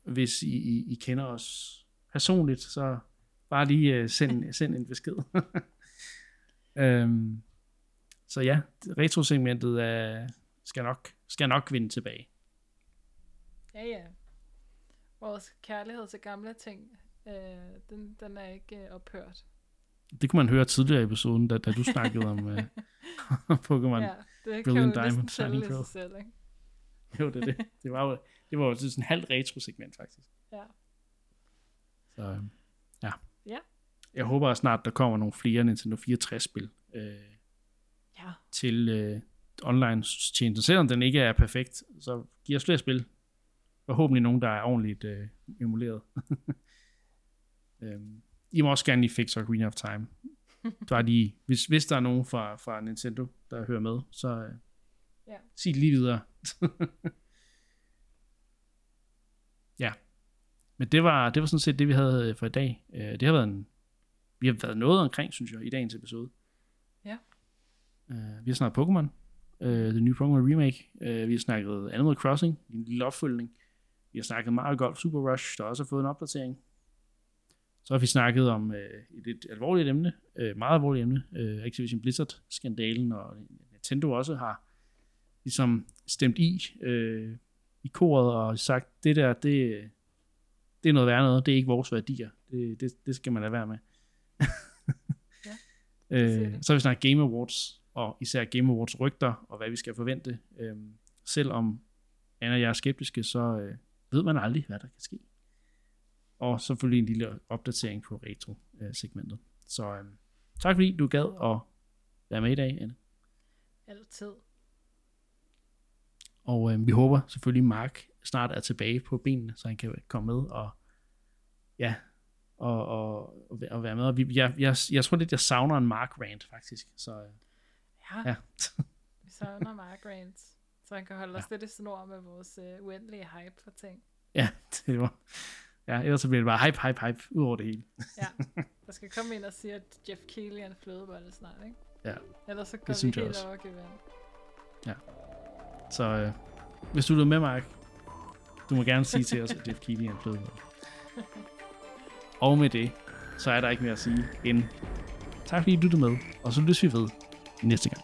Hvis I, I, I kender os personligt, så bare lige øh, send, send en besked. øhm, så ja, retrosegmentet er, skal, nok, skal nok vinde tilbage. Ja, ja. Vores kærlighed til gamle ting, øh, den, den er ikke øh, ophørt. Det kunne man høre tidligere i episoden, da, da du snakkede om øh, Pokémon Ja, det kan Brilliant jo Diamond Shining Pearl. selv, ikke? Jo, det er det. Det var jo, det var jo sådan en halv retro-segment, faktisk. Ja. Så øh, ja. Ja. Jeg håber at snart, der kommer nogle flere Nintendo 64-spil øh, Ja, til øh, online tjenester. Selvom den ikke er perfekt, så giver os flere spil. Forhåbentlig nogen, der er ordentligt øh, emuleret. øhm, I må også gerne lige fixe Ocarina of Time. Bare lige, hvis, hvis der er nogen fra, fra Nintendo, der hører med, så øh, Ja. sig lige videre. ja. Men det var, det var sådan set det, vi havde øh, for i dag. Øh, det har været en, vi har været noget omkring, synes jeg, i dagens episode. Ja. Øh, vi har snakket Pokémon, øh, det nye Pokémon Remake. Øh, vi har snakket Animal Crossing, en lille opfølgning. Vi har snakket Mario Golf Super Rush, der også har fået en opdatering. Så har vi snakket om øh, et lidt alvorligt emne, øh, meget alvorligt emne, øh, Activision Blizzard-skandalen, og Nintendo også har ligesom stemt i øh, i koret og sagt, det der, det, det er noget værd noget, det er ikke vores værdier. Det, det, det skal man lade være med. Ja, øh, så har vi snakket Game Awards, og især Game Awards rygter, og hvad vi skal forvente. Øh, selvom Anna og jeg er skeptiske, så øh, ved man aldrig, hvad der kan ske. Og selvfølgelig en lille opdatering på retro-segmentet. Så øh, tak fordi du gad at være med i dag, Anne. altid. Og øh, vi håber selvfølgelig, Mark snart er tilbage på benene, så han kan komme med og ja, og, og, og væ- og være med. Og vi, jeg, jeg, jeg tror lidt, jeg savner en Mark rant faktisk. Så øh, Ja, ja, vi savner Mark Reigns, så han kan holde os lidt i snor med vores øh, uendelige hype for ting. ja, det var... Ja, ellers så bliver det bare hype, hype, hype ud over det hele. Ja, der skal komme ind og sige, at Jeff Keighley er en flødebolle snart, ikke? Ja, Ellers så går vi synes jeg helt over gevind. så øh, hvis du er med, Mark, du må gerne sige til os, at Jeff Keighley er en flødebolle. Og med det, så er der ikke mere at sige end tak fordi I lyttede med, og så lyttes vi ved næste gang.